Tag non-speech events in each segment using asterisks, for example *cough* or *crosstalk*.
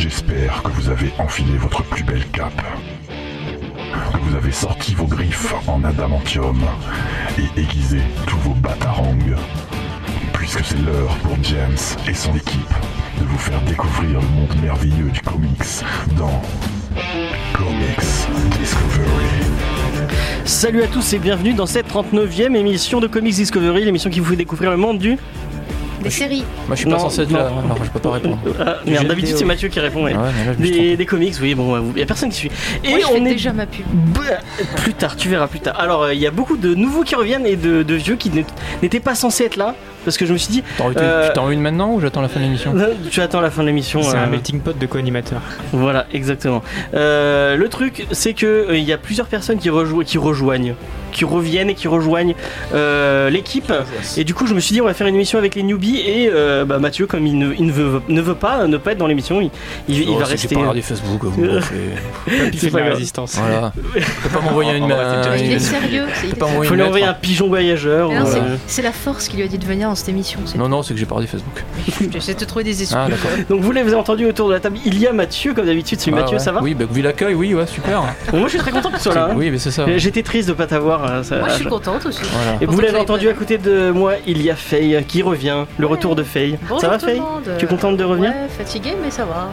J'espère que vous avez enfilé votre plus belle cape. Que vous avez sorti vos griffes en adamantium et aiguisé tous vos batarangs. Puisque c'est l'heure pour James et son équipe de vous faire découvrir le monde merveilleux du comics dans Comics Discovery. Salut à tous et bienvenue dans cette 39e émission de Comics Discovery, l'émission qui vous fait découvrir le monde du... Des séries. Moi je suis pas Non, censé être non. là, alors je peux pas répondre. *laughs* Ah, merde, d'habitude c'est Mathieu qui répond. ouais. Ouais, mais là, je me suis Des, des comics, oui, bon, il y a personne qui suit. Et Moi, je on fais est déjà ma pub. Bah, plus tard, tu verras plus tard. Alors, euh, il y a beaucoup de nouveaux qui reviennent et de, de vieux qui n'ét- n'étaient pas censés être là. Parce que je me suis dit, Euh, Tu t'en veux une maintenant ou j'attends la fin de l'émission euh, tu attends la fin de l'émission. C'est euh, un melting pot de co-animateurs. Voilà, exactement. Euh, le truc, c'est que euh, il y a plusieurs personnes qui, rejou- qui rejoignent, qui reviennent et qui rejoignent euh, l'équipe. Et du coup, je me suis dit, on va faire une émission avec les newbies. Et euh, bah, Mathieu, comme il ne, il ne veut, ne veut pas ne pas être dans l'émission, il, il- il Oh, va c'est que rester. Pas regardé Facebook. *laughs* C'est pas la résistance. Voilà. *laughs* Peux pas m'envoyer une. va euh, Il est sérieux. il faut lui envoyer un lettre. pigeon voyageur. Euh, C'est la force qui lui a dit de venir dans cette émission. Non, non, c'est que j'ai pas regardé Facebook. *laughs* J'essaie de te trouver des excuses. Ah, d'accord. Donc vous l'avez entendu autour de la table, il y a Mathieu comme d'habitude. Salut Ah, Mathieu, ouais. ça va Oui, bah vu l'accueil, oui, ouais, super. Bon, Moi je suis très content que tu sois là. hein. Oui, mais c'est ça. J'étais triste de pas t'avoir. euh, ça- Moi, je suis contente aussi. Voilà. Et vous l'avez entendu à côté de moi, il y a Faye qui revient, le retour de Faye. Bonjour ça va Faye. Tu es contente de revenir? Ouais, fatiguée, mais ça va.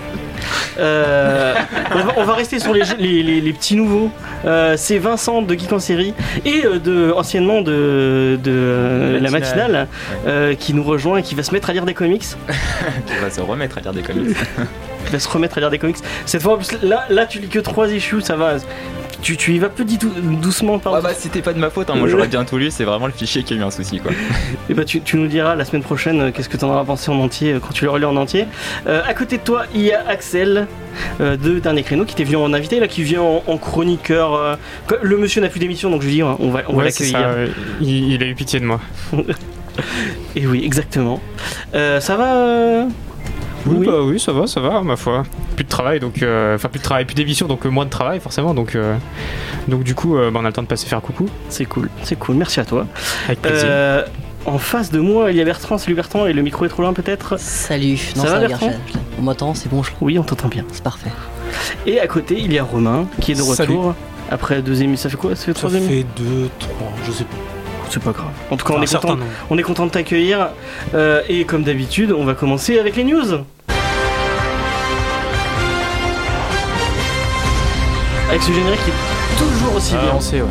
Euh, on, va, on va rester sur les, les- les- les petits nouveaux. Euh, c'est Vincent de Geek en série et euh, de, anciennement de, de la Matinale. euh, qui nous rejoint et qui va se mettre à lire des comics. *laughs* On va se remettre à lire des comics. *laughs* Qui va se remettre à lire des comics. Cette fois, là, là tu lis que 3 issues, ça va. Tu, tu y vas petit dou- doucement, pardon. Ah bah c'était pas de ma faute, hein. moi j'aurais *laughs* bien tout lu, c'est vraiment le fichier qui a eu un souci quoi. Et bah tu, tu nous diras la semaine prochaine euh, qu'est-ce que t'en auras pensé en entier euh, quand tu le relis en entier. Euh, à côté de toi, il y a Axel euh, de Dernier Créneau qui était venu en invité, là, qui vient en, en chroniqueur. euh, que- le monsieur n'a plus d'émission, donc je dis on va, on va Ouais, l'accueillir. Il, il a eu pitié de moi. *laughs* Et oui, exactement. Euh, ça va Oui, Oui. bah oui, ça va, ça va, ma foi. Plus de travail, donc. euh, Enfin, plus de travail, plus d'émission, donc euh, moins de travail, forcément. Donc, euh, donc du coup, euh, bah, on a le temps de passer faire coucou. C'est cool, c'est cool, merci à toi. Avec plaisir. Euh, en face de moi, il y a Bertrand, salut Bertrand, et le micro est trop loin peut-être? Salut, non Ça ça, va, va bien, Bertrand? je- On m'entend, c'est bon, je trouve. Oui, on t'entend bien. C'est parfait. Et à côté, il y a Romain qui est de Salut. retour. Après deux émissions, ça fait quoi? Ça fait Ça trois émissions? fait 2, 3, je sais pas. C'est pas grave. En tout cas, on est content. On est content de t'accueillir. Euh, et comme d'habitude, on va commencer avec les news. Avec ce générique qui est toujours aussi Ah, bien. on sait, ouais.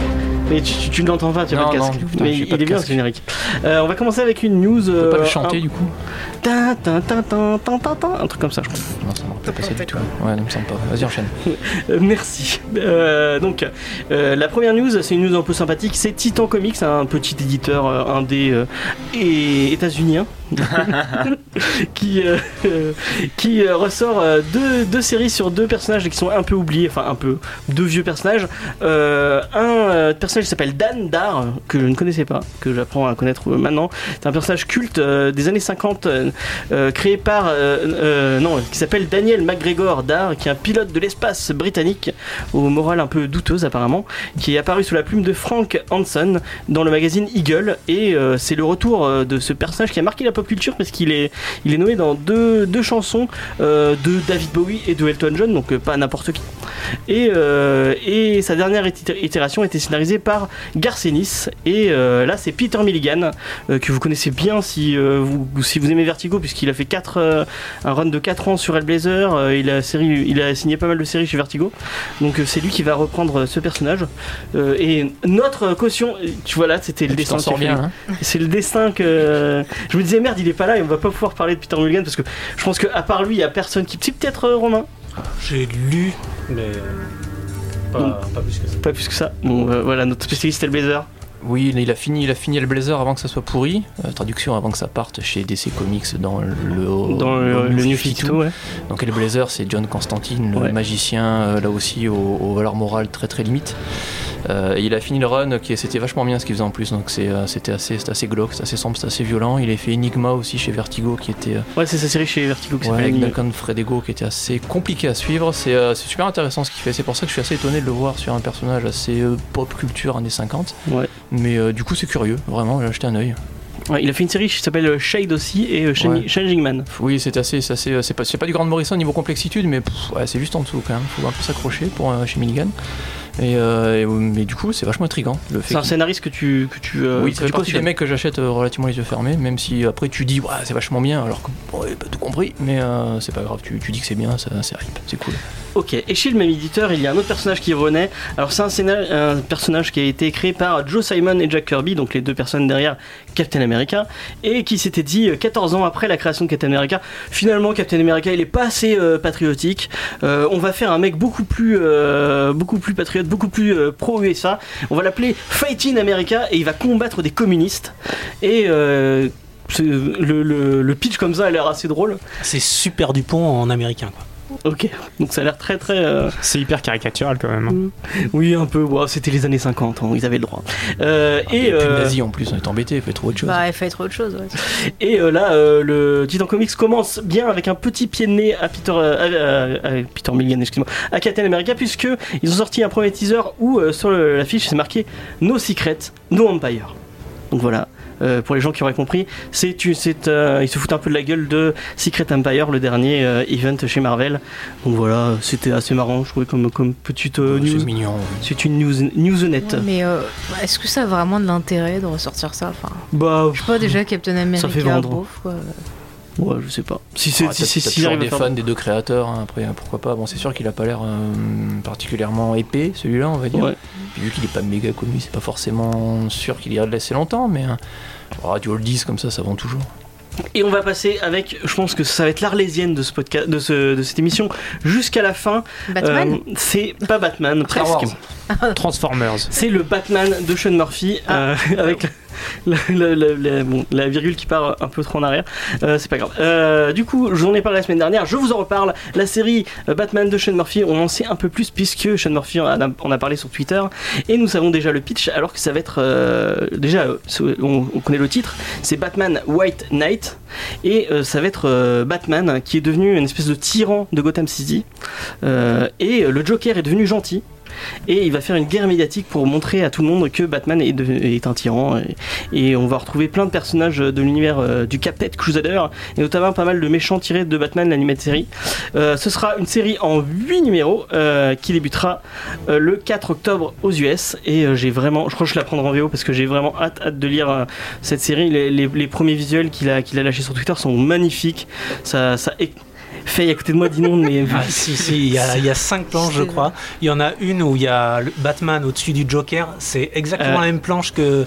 Mais tu, tu- tu ne l'entends pas, tu as Non, pas de non, casque. putain, Mais il est bien ce générique. Euh, on va commencer avec une news. On peut pas euh, le chanter un... du coup tin, tin, tin, un truc comme ça, je crois. Non, ça rappelle pas ça du tout. Ouais, non, me semble pas. Vas-y, enchaîne. *laughs* Euh, merci. Euh, donc, euh, la première news, c'est une news un peu sympathique. C'est Titan Comics, un petit éditeur euh, indé euh, et états-unien, *laughs* qui, euh, qui euh, ressort euh, deux, deux séries sur deux personnages qui sont un peu oubliés, enfin un peu deux vieux personnages. Un personnage qui s'appelle Dan Dar, que je ne connaissais pas, que j'apprends à connaître maintenant. C'est un personnage culte des années 50, euh, euh, créé par non, qui s'appelle Daniel McGregor Dar, qui est un pilote de l'espace britannique au moral un peu douteuse apparemment, qui est apparu sous la plume de Frank Hanson dans le magazine Eagle. Et c'est le retour de ce personnage qui a marqué la pop culture parce qu'il est, il est nommé dans deux, deux chansons euh, de David Bowie et de Elton John, donc euh, pas n'importe qui. Et, euh, et sa dernière itér- itération était scénarisée par Garcenis. Et là, c'est Peter Milligan, que vous connaissez bien si, vous, si vous aimez Vertigo, puisqu'il a fait quatre, euh, un run de 4 ans sur Hellblazer. il, a série, il a signé pas mal de séries chez Vertigo. Donc c'est lui qui va reprendre ce personnage. Euh, et notre caution, tu vois là, c'était le destin. a hein c'est le destin que. Je me disais, merde, il est pas là et on va pas pouvoir parler de Peter Mulligan parce que je pense qu'à part lui, il y a personne qui. Si, peut-être euh, Romain J'ai lu, mais pas, plus que ça. Pas plus que ça. Bon, euh, voilà, notre spécialiste est le Blazer. Oui, il a fini, il a fini le Blazer avant que ça soit pourri. Euh, traduction avant que ça parte chez DC Comics dans le Dans le, le New 52, ouais. Donc le Blazer, c'est John Constantine, le Ouais. magicien, euh, là aussi aux, aux valeurs morales très très limites. Euh, et il a fini le run, qui c'était vachement bien ce qu'il faisait en plus. Donc euh, c'était assez, assez glauque, c'était assez sombre, c'était assez violent. Il a fait Enigma aussi chez Vertigo, qui était euh, Ouais, c'est sa série chez Vertigo qui ouais, s'appelle avec. Duncan Fredego, qui était assez compliqué à suivre. C'est, super intéressant ce qu'il fait. C'est pour ça que je suis assez étonné de le voir sur un personnage assez pop culture années 50. Ouais. Mais du coup c'est curieux, vraiment, j'ai acheté un œil. Ouais, il a fait une série qui s'appelle Shade aussi et Ouais. Changing Man. Oui, c'est assez, c'est assez, c'est pas, pas du Grant Morrison niveau complexitude, mais ouais, c'est juste en dessous quand même. Faut un peu s'accrocher pour euh, chez Milligan. Et, euh, et, mais du coup, c'est vachement intriguant. Le fait C'est un scénariste que tu que tu euh, oui, partie des mecs que j'achète euh, relativement les yeux fermés, même si après tu dis ouais, c'est vachement bien, alors que bon, ouais, pas tout compris, mais c'est pas grave, tu, tu dis que c'est bien, ça, c'est hype, c'est cool. Ok, et chez le même éditeur, il y a un autre personnage qui renaît. Alors, c'est un, personnage qui a été créé par Joe Simon et Jack Kirby, donc les deux personnes derrière Captain America, et qui s'était dit euh, 14 ans après la création de Captain America, finalement, Captain America, il est pas assez patriotique. On va faire un mec beaucoup plus, beaucoup plus patriote, beaucoup plus euh, pro-USA. On va l'appeler Fighting America, et il va combattre des communistes. Et. euh, le pitch comme ça a l'air assez drôle. C'est super Dupont en américain. Quoi. Ok, donc ça a l'air très très. euh, C'est hyper caricatural quand même. hein. Oui, un peu. Bon, C'était les années 50, hein, ils avaient le droit. Euh, Et, et, euh, nazi en plus, on est embêté, il faut trouver autre chose. Bah, il fait trop autre chose. Ouais. *laughs* et euh, là, euh, le Titan Comics commence bien avec un petit pied de nez à Peter, euh, à- Peter Milligan, excuse-moi, à Captain America, puisque ils ont sorti un premier teaser où euh, sur l'affiche c'est marqué No Secret, No Empire. Donc voilà. Euh, pour les gens qui auraient compris, c'est c'est euh, ils se foutent un peu de la gueule de Secret Empire, le dernier euh, event chez Marvel. Donc voilà, c'était assez marrant, je trouvais comme comme petite euh, c'est news. mignon. C'est une news newsonnette. Ouais, mais est-ce que ça a vraiment de l'intérêt de ressortir ça enfin, Bah, Je sais pas, déjà Captain America, fait vendre. quoi. Ouais, je sais pas. Si c'est Ah, si, si, si des fans des deux créateurs, hein, après pourquoi pas. Bon, c'est sûr qu'il a pas l'air euh, particulièrement épais, celui-là, on va dire. Ouais. Puis vu qu'il est pas méga connu, c'est pas forcément sûr qu'il ira de laisser longtemps, mais hein, Radio Oldies comme ça, ça vend toujours. Et on va passer avec, je pense que ça va être l'arlésienne de ce podcast, de, ce, de cette émission jusqu'à la fin. Batman Euh, c'est pas Batman, presque. *laughs* Transformers. C'est le Batman de Sean Murphy euh, *laughs* avec *laughs* la, virgule qui part un peu trop en arrière. Euh, c'est pas grave. Euh, du coup, j'en ai parlé la semaine dernière. Je vous en reparle. La série euh, Batman de Sean Murphy, on en sait un peu plus puisque Sean Murphy en a, parlé sur Twitter et nous savons déjà le pitch. Alors que ça va être déjà, on, on connaît le titre. C'est Batman White Knight et ça va être Batman qui est devenu une espèce de tyran de Gotham City et le Joker est devenu gentil et il va faire une guerre médiatique pour montrer à tout le monde que Batman est, de- un tyran et, on va retrouver plein de personnages de l'univers euh, du Captain Crusader et notamment pas mal de méchants tirés de Batman l'animé série. Euh, ce sera une série en 8 numéros euh, qui débutera le 4 octobre aux US et j'ai vraiment, je crois que je la prendrai en VO parce que j'ai vraiment hâte, hâte de lire cette série. Les, premiers visuels qu'il a, qu'il a lâchés sur Twitter sont magnifiques. Ça, ça Faye à côté de moi dit non mais Ah, si, si, il y, a, il y a cinq planches, je crois. Il y en a une où il y a le Batman au-dessus du Joker. C'est exactement Euh. la même planche que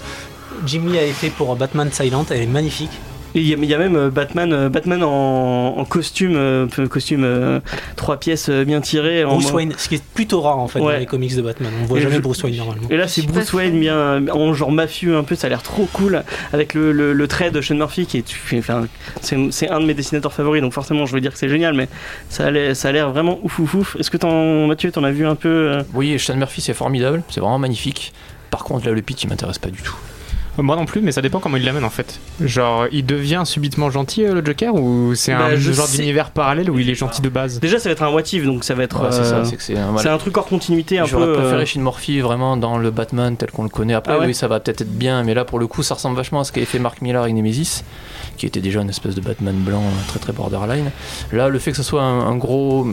Jim Lee avait fait pour Batman Silent. Elle est magnifique. Et il y, a- il y a même euh, Batman, euh, Batman en, en costume, euh, costume euh, trois pièces bien tirées. en- Bruce Wayne, ce qui est plutôt rare en fait Ouais. dans les comics de Batman. On voit Et jamais je- Bruce Wayne normalement. Et là c'est Bruce Wayne bien en genre mafieux un peu, ça a l'air trop cool avec le, le, le trait de Sean Murphy qui est, enfin, c'est c'est un de mes dessinateurs favoris donc forcément je veux dire que c'est génial mais ça a l'air, ça a l'air vraiment ouf ouf ouf. Est-ce que t'en, Mathieu t'en as vu un peu euh Oui, Sean Murphy, c'est formidable, c'est vraiment magnifique. Par contre, là, le pitch, il m'intéresse pas du tout. Moi non plus, mais ça dépend comment il l'amène en fait. Genre, il devient subitement gentil euh, le Joker ou c'est Bah, un je genre sais- d'univers parallèle où il est gentil de base Déjà ça va être un motif donc ça va être Ouais, c'est euh, ça, c'est que c'est un, c'est un truc hors continuité un peu. J'aurais préféré euh, Sean Murphy vraiment dans le Batman tel qu'on le connaît. Après, Ah ouais oui, ça va peut-être être bien, mais là, pour le coup, ça ressemble vachement à ce qu'avait fait Mark Millar avec Nemesis, qui était déjà une espèce de Batman blanc euh, très très borderline. Là, le fait que ce soit un, un gros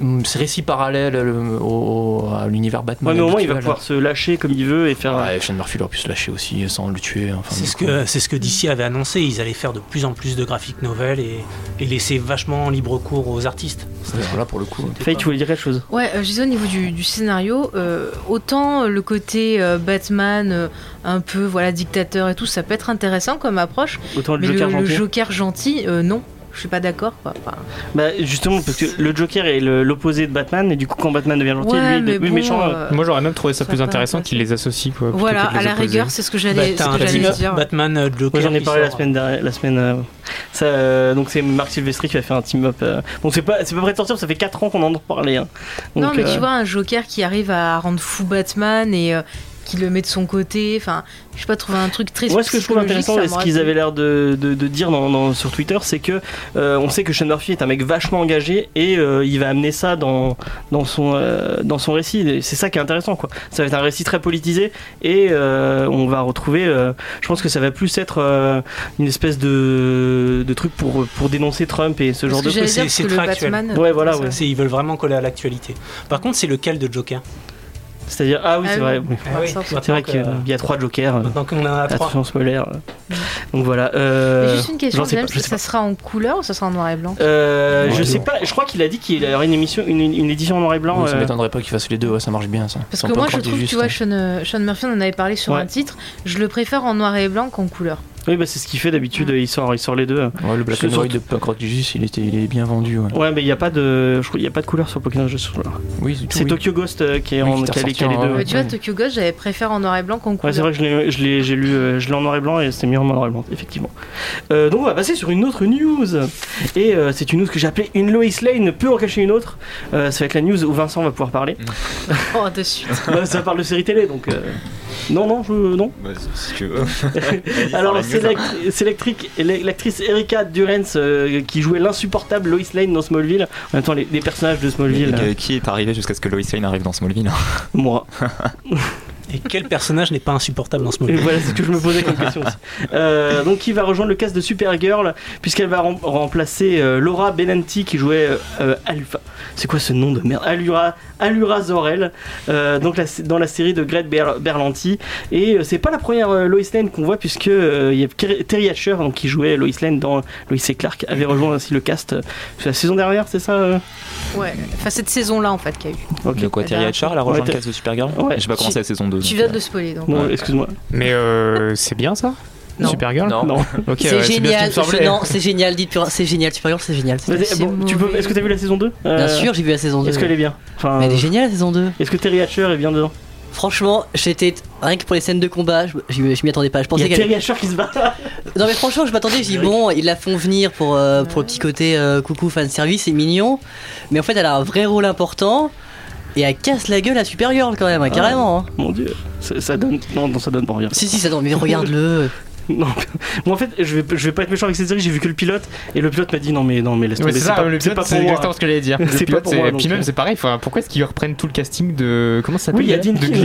mm, récit parallèle euh, au- au- à l'univers Batman. Ouais mais au moins il va pouvoir se lâcher comme il veut et faire. Ouais, Sean Murphy aurait pu se lâcher aussi sans le tuer. Enfin, C'est ce que c'est ce que DC avait annoncé. Ils allaient faire de plus en plus de graphic novels et, et laisser vachement libre cours aux artistes. ouais, Là, pour le coup. Faye tu voulais dire quelque chose? Ouais, euh, je disais au niveau du, du scénario, euh, autant le côté euh, Batman euh, un peu voilà dictateur et tout, ça peut être intéressant comme approche, Autant le mais Joker le, le gentil? Joker gentil, euh, non, je suis pas d'accord. quoi. Enfin, Bah justement parce que le Joker est l'opposé de Batman et du coup quand Batman devient gentil ouais, lui, mais lui, bon, méchant. euh, euh, Moi j'aurais même trouvé ça, ça plus intéressant qu'il les associe quoi. voilà, à la opposer. rigueur, c'est ce que Bah, j'allais t'as ce un que j'allais team-up dire. Batman euh, Joker. Moi j'en ai parlé la semaine dernière, la semaine. euh, ça, euh, donc c'est Marc Silvestri qui va faire un team up. euh. Bon c'est pas c'est pas prêt de sortir, ça fait 4 ans qu'on en entend parler. hein. non, mais euh, tu vois, un Joker qui arrive à rendre fou Batman et euh, qui le met de son côté. Enfin, je sais pas, trouver un truc très Moi, ce que je trouve intéressant, et ce qu'ils avaient l'air de, de- de dire dans, dans- sur Twitter, c'est que euh, on sait que Sean Murphy est un mec vachement engagé et euh, il va amener ça dans, dans, son, euh, dans son récit. Et C'est ça qui est intéressant, quoi. Ça va être un récit très politisé et euh, on va retrouver. euh, je pense que ça va plus être euh, une espèce de, de truc pour, pour dénoncer Trump et ce Parce genre de dire, c'est- très actuel. Batman. Ouais, voilà, ouais. Ils veulent vraiment coller à l'actualité. Par contre, c'est lequel de Joker? C'est-à-dire, ah oui, Ah c'est vrai. oui. Ah oui, C'est vrai qu'il y a trois jokers. euh, Maintenant qu'on en a trois. Attention Smoller. Donc voilà. euh, juste une question, James, pas, ça sera en couleur ou ça sera en noir et blanc Euh, Ouais, je sais pas, je crois qu'il a dit qu'il aurait une émission, une, une édition en noir et blanc. Oui, ça euh, m'étonnerait pas qu'il fasse les deux, ouais, ça marche bien ça. Parce que moi, je trouve, juste, tu vois, hein. Sean, Sean Murphy, on en avait parlé sur Ouais. un titre, je le préfère en noir et blanc qu'en couleur. Oui, bah c'est ce qu'il fait d'habitude, il sort, il sort les deux. Ouais, le Black and White de Punk Rock Jesus, il, était, il est bien vendu. Ouais. Ouais, mais il y a pas de, je crois, il y a pas de couleur sur Pokémon. Pas. Oui, c'est oui. Tokyo Ghost euh, qui est Oui, en qui les- qui a les deux. en- Mais tu vois, ouais. Tokyo Ghost, j'avais préféré en noir et blanc qu'en Ouais, couleur. c'est vrai que je l'ai- je l'ai je l'ai lu, euh, je l'ai en noir et blanc et c'était mieux en noir et blanc, effectivement. Euh, donc on va passer sur une autre news. Et euh, c'est une news que j'ai appelée Une Lois Lane peut en cacher une autre. Euh, ça va être la news où Vincent va pouvoir parler. Oh, de suite. *laughs* Bah, ça parle de série télé donc. Non, non, je. Non. Bah, si tu veux. Alors, c'est l'actrice Erika Durance euh, qui jouait l'insupportable Lois Lane dans Smallville. En même temps, les, les personnages de Smallville, Et, euh, euh, Qui est arrivé jusqu'à ce que Lois Lane arrive dans Smallville hein? Moi. *laughs* Et quel personnage n'est pas insupportable dans ce moment voilà, c'est ce que je me posais comme question aussi. Euh, donc, qui va rejoindre le cast de Supergirl, puisqu'elle va rem- remplacer euh, Laura Benanti qui jouait euh, Alpha. C'est quoi ce nom de merde? Allura, Allura Zorel, euh, donc la- dans la série de Greg Ber- Berlanti. Et euh, c'est pas la première euh, Lois Lane qu'on voit, puisque euh, il y a Ter- Terry Hatcher, donc, qui jouait Lois Lane dans Lois et Clark, avait rejoint aussi le cast. euh, c'est la saison dernière, c'est ça euh? Ouais, enfin cette saison-là en fait qu'il y a eu. Ok. De quoi Terry Hatcher, elle a rejoint Ouais, le cast de Supergirl? Ouais. J'ai pas commencé la saison 2. Tu viens euh, de le spoiler donc. Excuse-moi. Mais euh, *laughs* c'est bien ça Non. Supergirl Non. Non. *laughs* C'est ouais, ce génial. je- non, c'est génial. Dites. C'est génial. Supergirl, c'est génial. Bon, est-ce que t'as vu la saison 2 Bien sûr, j'ai vu la saison 2. Est-ce qu'elle est bien enfin, Mais elle est géniale la saison 2. Est-ce que Terry Hatcher est bien dedans Franchement, j'étais rien que pour les scènes de combat, je, je- je m'y attendais pas. Je Il y pensais a. Terry Hatcher qui se bat. *laughs* Non mais franchement, je m'attendais. Je dis bon, ils la font venir pour euh, pour le petit côté euh, coucou fan service, c'est mignon. Mais en fait, elle a un vrai rôle important. Et elle casse la gueule à Supergirl quand même, hein, carrément. hein. Mon dieu, ça, ça donne. Non, non, ça donne pas rien. Si si, ça donne. Mais regarde-le. *laughs* Non, moi en fait, je vais, je vais pas être méchant avec cette série, j'ai vu que le pilote, et le pilote m'a dit non, mais non, mais laisse Ouais, tomber, c'est ça, pas, le c'est pilote, pas c'est pour moi. exactement ce que j'allais dire. *laughs* Le C'est pas pour c'est- moi, Puis même, euh. c'est pareil, pourquoi est-ce qu'ils reprennent tout le casting de. Comment ça s'appelle Oui, il y a Dean De Glee.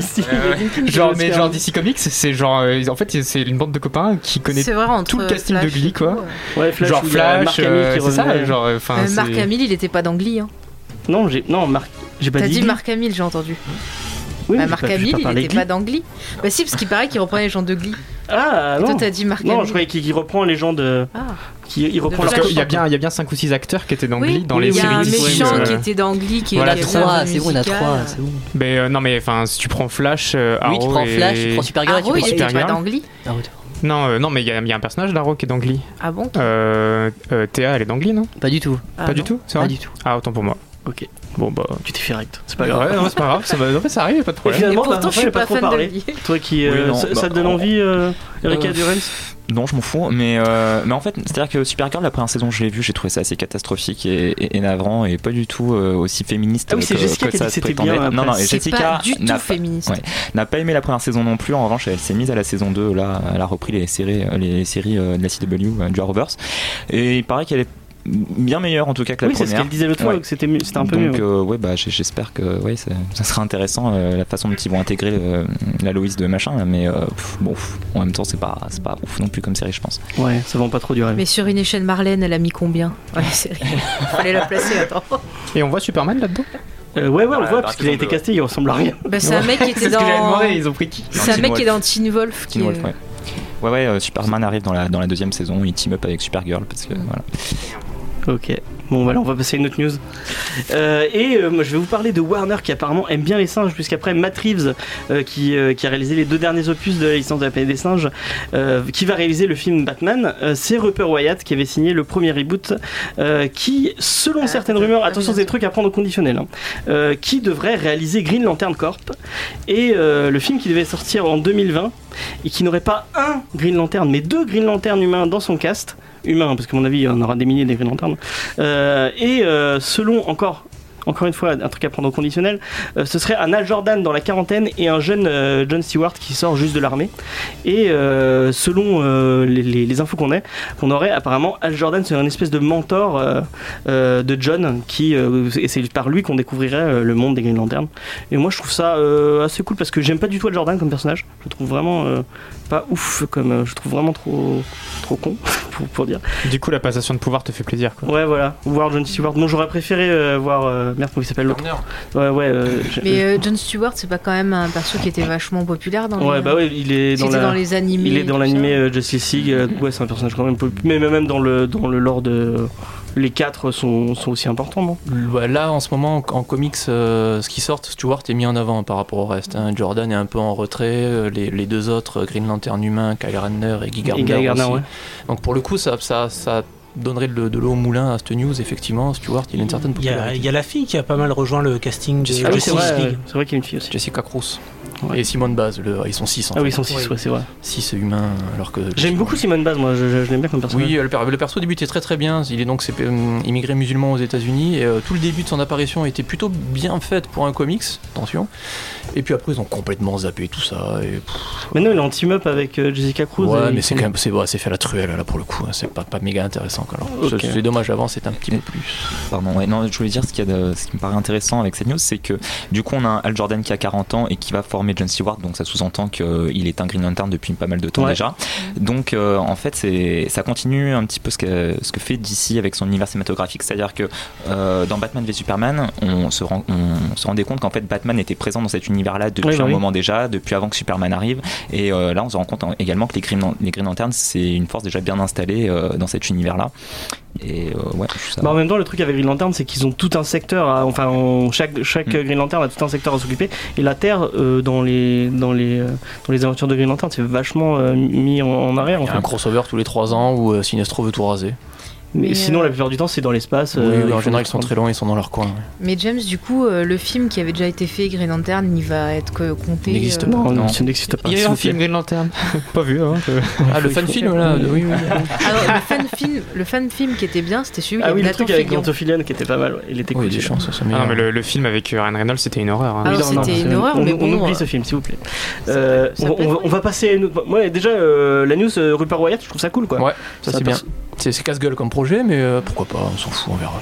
Genre, mais sais, genre hein. DC Comics, c'est genre. euh, en fait, c'est une bande de copains qui connaît C'est tout le casting de Glee, quoi. Ouais, Flash, genre Flash, euh, c'est ça, genre. Enfin, Euh, Marc c'est- Hamill, il était pas d'Angly. Hein. Non, j'ai, non, Marc, j'ai pas T'as dit. Marc Hamill, j'ai entendu. Oui, Bah, Marc pas- Hamill, pas il parlé était Glee. pas d'Angly. Bah si, parce qu'il paraît qu'il reprend les gens de Glee. Ah, Toi, non. t'as dit Marc Non, Hamill. je croyais qu'il reprend les gens de. Ah. Qui, il reprend De Parce qu'il y a bien, il y a bien 5 ou 6 acteurs qui étaient dans Glee, Oui, dans oui, les il y a séries un méchant euh, qui était dans Glee qui Voilà, 3, un c'est bon, il y en a musical. 3, c'est bon. Mais euh, non, mais enfin, si tu prends Flash, euh, Oui, tu Arrow prends et- Flash, tu prends Supergirl, et tu Arrow, prends il était pas Supergirl. dans Glee. Arrow. Non, euh, non, mais il y, a il y a un personnage d'Arrow qui est dans Glee. Ah bon Euh, euh, Théa, elle est dans Glee, non? Pas du tout. Ah Pas du tout, c'est Pas vrai? du tout. Ah, autant pour moi. Ok. Bon, bah. Tu t'es fait rect. C'est pas grave. Ouais, non, c'est pas grave, ça, va... en fait, ça arrive, pas de problème. Et finalement, pourtant, je suis pas pas trop fan de. Toi qui. euh, Oui, non, ça, bah, ça te donne en- envie, euh, Erika Euh, Durance Non, je m'en fous. Mais, euh, mais en fait, c'est-à-dire que Supergirl, la première saison, je l'ai vu, j'ai trouvé ça assez catastrophique et, et- et navrant et pas du tout euh, aussi féministe Ah oui, c'est que, Jessica que qui a ça dit que se c'était prétendait. bien, Non, non, Jessica pas n'a féministe. ouais. n'a pas aimé la première saison non plus. En revanche, elle s'est mise à la saison 2. Là, elle a repris les séries, les séries euh, de la CW, euh, du Arrowverse. Et il paraît qu'elle est bien meilleure en tout cas que la Oui, c'est ce première. qu'elle disait l'autre fois, Ouais. que c'était mieux- un peu mieux. Donc ouais. euh, ouais bah j'espère que ouais ça, ça sera intéressant euh, la façon dont ils vont intégrer euh, la Loïs de machin mais euh, pff, bon pff, en même temps c'est pas c'est pas ouf non plus comme série je pense. Ouais, ça vend pas trop du rêve. Mais sur une échelle Marlène, elle a mis combien? Ouais, *laughs* c'est Fallait la placer, attends. Et on voit Superman là-dedans? Euh, ouais, ouais, on le voit, parce qu'il a été casté, il ressemble à rien. Bah, c'est un mec qui était dans. demandé, ils ont pris qui? C'est un Teen mec qui est Wolf. dans Teen Wolf. Qui Teen Wolf, est- ouais. Ouais ouais euh, Superman arrive dans la dans la deuxième saison, il team up avec Supergirl parce que voilà. Ok. Bon, voilà, on va passer à une autre news. Euh, et euh, moi, je vais vous parler de Warner qui apparemment aime bien les singes, puisqu'après Matt Reeves, euh, qui, qui a réalisé les deux derniers opus de la licence de la planète des singes, qui va réaliser le film Batman, c'est Rupert Wyatt qui avait signé le premier reboot, qui, selon Ah, certaines rumeurs, pas attention, c'est des trucs à prendre au conditionnel, hein, qui devrait réaliser Green Lantern Corp, et le film qui devait sortir en 2020, et qui n'aurait pas un Green Lantern, mais deux Green Lantern humains dans son cast, humain, parce qu'à mon avis, il y en aura des milliers des Green Lantern. Euh, et euh, selon encore encore une fois, un truc à prendre au conditionnel, euh, ce serait un Al Jordan dans la quarantaine et un jeune euh, John Stewart qui sort juste de l'armée. Et selon les, infos qu'on a, qu'on aurait apparemment Al Jordan c'est un espèce de mentor de John qui et c'est par lui qu'on découvrirait le monde des Green Lantern. Et moi je trouve ça assez cool parce que j'aime pas du tout Al Jordan comme personnage. Je le trouve vraiment pas ouf comme je trouve vraiment trop trop con *laughs* pour, pour dire. Du coup, la passation de pouvoir te fait plaisir. Quoi. Ouais voilà, voir John Stewart. Bon j'aurais préféré euh, voir euh, merde comment il s'appelle l'autre. Ouais ouais. euh, Mais euh, John Stewart, c'est pas quand même un perso qui était vachement populaire dans Ouais les, bah ouais il est dans la dans les animés. Il est dans l'animé euh, Justice League. ouais, c'est un personnage quand même. peu- Mais même dans le dans le lore de les quatre sont, sont aussi importants, non? Là, en ce moment, en comics, euh, ce qui sort, Stewart est mis en avant par rapport au reste. hein. Jordan est un peu en retrait. euh, Les, les deux autres, euh, Green Lantern humain, Kyle Rayner et Guy Gardner. Guy Gardner, aussi. ouais. Donc pour le coup, ça, ça, ça donnerait de, de l'eau au moulin à cette news. Effectivement, Stewart, il a une certaine Il y, a, popularité. il y a la fille qui a pas mal rejoint le casting de Jessica Ah oui, c'est vrai. Vrai qu'il y a une fille aussi. Jessica Cruz. Et Simone Baz. Le, ils sont six en Ah oui, ils sont six, Ouais. ouais, c'est vrai. Six humains, alors que. J'aime beaucoup Simone Baz, moi, je, je- je l'aime bien comme personnage. Oui, le, per- le perso débutait très très bien. Il est donc euh, immigré musulman aux États-Unis et euh, tout le début de son apparition était plutôt bien fait pour un comics. Attention. Et puis après ils ont complètement zappé tout ça. Et, pff, Maintenant, il est en team-up avec euh, Jessica Cruz. ouais, mais c'est quand même c'est, ouais, c'est fait à la truelle là pour le coup. hein. C'est pas, pas méga intéressant. quoi. Alors, Ok. c'est, dommage. Avant c'était un petit peu plus. Pardon, ouais, non, je voulais dire ce, y a de- ce qui me paraît intéressant avec cette news, c'est que du coup, on a Al Jordan qui a 40 ans et qui va former John Stewart, donc ça sous-entend qu'il est un Green Lantern depuis pas mal de temps Ouais. déjà. Donc, euh, en fait, c'est, ça continue un petit peu ce que, ce que fait DC avec son univers cinématographique, c'est-à-dire que euh, dans Batman v Superman, on se, rend, on se rendait compte qu'en fait, Batman était présent dans cet univers-là depuis Oui, bah un oui. moment déjà, depuis avant que Superman arrive, et euh, là, on se rend compte également que les Green, les Green Lanterns, c'est une force déjà bien installée euh, dans cet univers-là. Et euh, ouais, ça. Bah, en même temps, le truc avec Green Lantern, c'est qu'ils ont tout un secteur, à- enfin, on- chaque, chaque Mm. Green Lantern a tout un secteur à s'occuper. Et la Terre, euh, dans, les, dans, les, euh, dans les aventures de Green Lantern, c'est vachement euh, mis en, en arrière. En Il y a un fait. crossover tous les 3 ans où euh, Sinestro veut tout raser. Mais Mais, sinon, euh, la plupart du temps, c'est dans l'espace. Oui, euh, oui, en général ils sont très loin, ils sont dans leur coin. ouais. Mais James, du coup, euh, le film qui avait déjà été fait, Green Lantern, il va être que- compté. Il n'existe euh, Non, Non. ça n'existe pas. Il y a eu un film Green Lantern. *laughs* pas vu, hein. Ah le fan film là, oui oui. *laughs* Alors, le fan film, le fan film qui était bien, c'était celui Ah oui, le truc avec Fillion qui était pas mal. ouais. Il était Oui, cool. chances, ça Ah non, meilleur. mais le, le film avec euh, Ryan Reynolds, c'était une horreur. hein. Ah, c'était une horreur, on, mais on oublie euh, ce film, s'il vous plaît. Euh, on, va, passer à une autre. Ouais, déjà, euh, la news euh, Rupert Wyatt, je trouve ça cool quoi. Ouais, Ça c'est bien. C'est casse-gueule comme projet, mais euh, pourquoi pas, on s'en fout, on verra.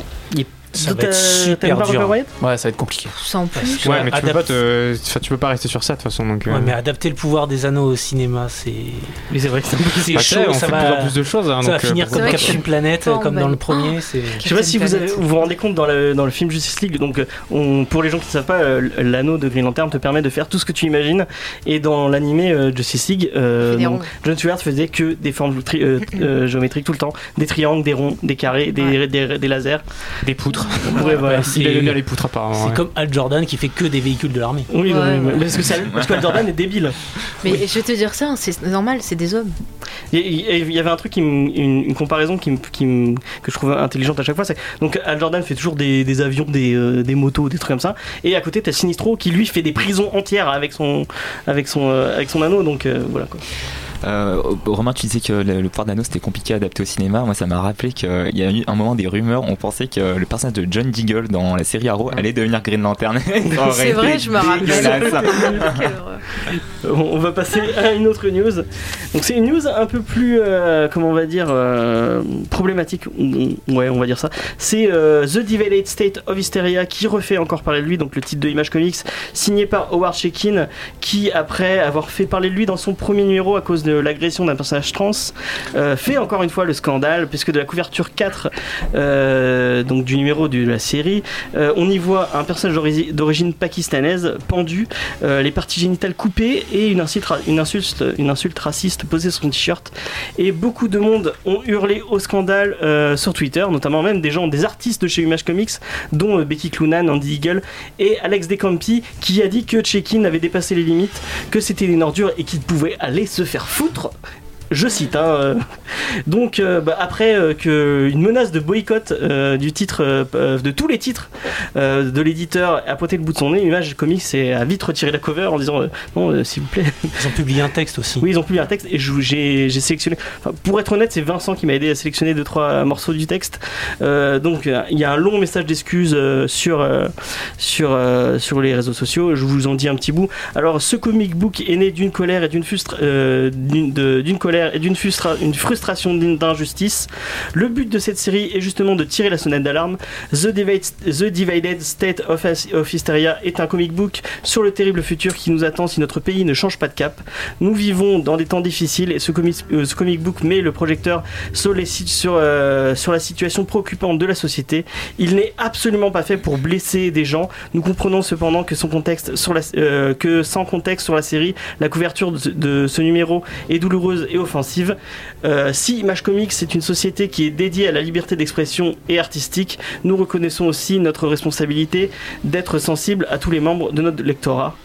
Ça Donc, va être t'as- super dur. Ouais, ça va être compliqué. Sans plus. Ouais, mais tu peux, pas te... enfin, tu peux pas rester sur ça de toute façon. Donc, euh, Ouais, mais adapter le pouvoir des anneaux au cinéma, c'est Oui, c'est vrai que c'est un peu- c'est bah, chaud. on Ça fait de plus en va, plus de choses. hein, ça va donc, euh, finir comme Captain Planet, comme dans le premier. Je sais pas si vous, avez, vous vous rendez compte dans le, dans le film Justice League, donc euh, on, pour les gens qui ne savent pas, euh, l'anneau de Green Lantern te permet de faire tout ce que tu imagines. Et dans l'animé euh, Justice League, euh, donc. John Stewart faisait que des formes tri- euh, euh, *clears throat* géométriques tout le temps, des triangles, des ronds, des carrés, des, Ouais. des, des lasers. Des poutres. Ouais, voilà. c'est- Il aime bien les poutres apparemment. c'est ouais. comme Al Jordan qui fait que des véhicules de l'armée. Oui, Ouais, ouais. parce que, ça, parce que Jordan est débile. Mais je vais te dire ça, c'est normal, c'est des hommes. Il y- avait un truc, qui me- une, une comparaison qui qui que je trouve intelligente à chaque fois. C'est donc Al Jordan fait toujours des, des avions, des, euh, des motos, des trucs comme ça. Et à côté, t'as Sinistro qui lui fait des prisons entières avec son, avec son, euh, avec son anneau. Donc euh, voilà quoi. Euh, Romain, tu disais que le, le pouvoir d'anneau c'était compliqué à adapter au cinéma. Moi, ça m'a rappelé qu'il y a eu un moment des rumeurs. On pensait que le personnage de John Deagle dans la série Arrow allait devenir Green Lantern. *laughs* C'est vrai, je me rappelle. Euh, *laughs* On va passer à une autre news. Donc c'est une news un peu plus, euh, comment on va dire, euh, problématique. Ouais, on va dire ça. C'est euh, The Divided State of Hysteria qui refait encore parler de lui. Donc le titre de Image Comics, signé par Howard Shekin, qui après avoir fait parler de lui dans son premier numéro à cause de l'agression d'un personnage trans, euh, fait encore une fois le scandale, puisque de la couverture 4 euh, donc du numéro de la série, euh, on y voit un personnage d'ori- d'origine pakistanaise pendu, les parties génitales coupées et une insulte, raciste posée sur son t-shirt. Et beaucoup de monde ont hurlé au scandale sur Twitter, notamment même des gens, des artistes de chez Image Comics, dont Becky Cloonan, Andy Eagle et Alex Decampi, qui a dit que Check-in avait dépassé les limites, que c'était une ordure et qu'il pouvait aller se faire foutre foutre je cite. hein, euh, donc euh, bah, après euh, que une menace de boycott du titre, de tous les titres de l'éditeur a pointé le bout de son nez, Image Comics a vite retiré la cover en disant non s'il vous plaît. Ils ont publié un texte aussi. Oui, ils ont publié un texte et j'ai sélectionné. enfin, pour être honnête, c'est Vincent qui m'a aidé à sélectionner deux trois morceaux du texte. Donc il y a un long message d'excuses sur sur sur les réseaux sociaux. Je vous en dis un petit bout. Alors ce comic book est né d'une colère et d'une frustra- euh, d'une d'une et d'une frustra- une frustration d'injustice. Le but de cette série est justement de tirer la sonnette d'alarme. The, Divided- State of, Hysteria est un comic book sur le terrible futur qui nous attend si notre pays ne change pas de cap. Nous vivons dans des temps difficiles et ce comic, euh, comic book met le projecteur sur, euh, sur la situation préoccupante de la société. Il n'est absolument pas fait pour blesser des gens. Nous comprenons cependant que, euh, sans contexte sur la série, la couverture de, de ce numéro est douloureuse et offensive. Euh, si Image Comics est une société qui est dédiée à la liberté d'expression et artistique, nous reconnaissons aussi notre responsabilité d'être sensible à tous les membres de notre lectorat.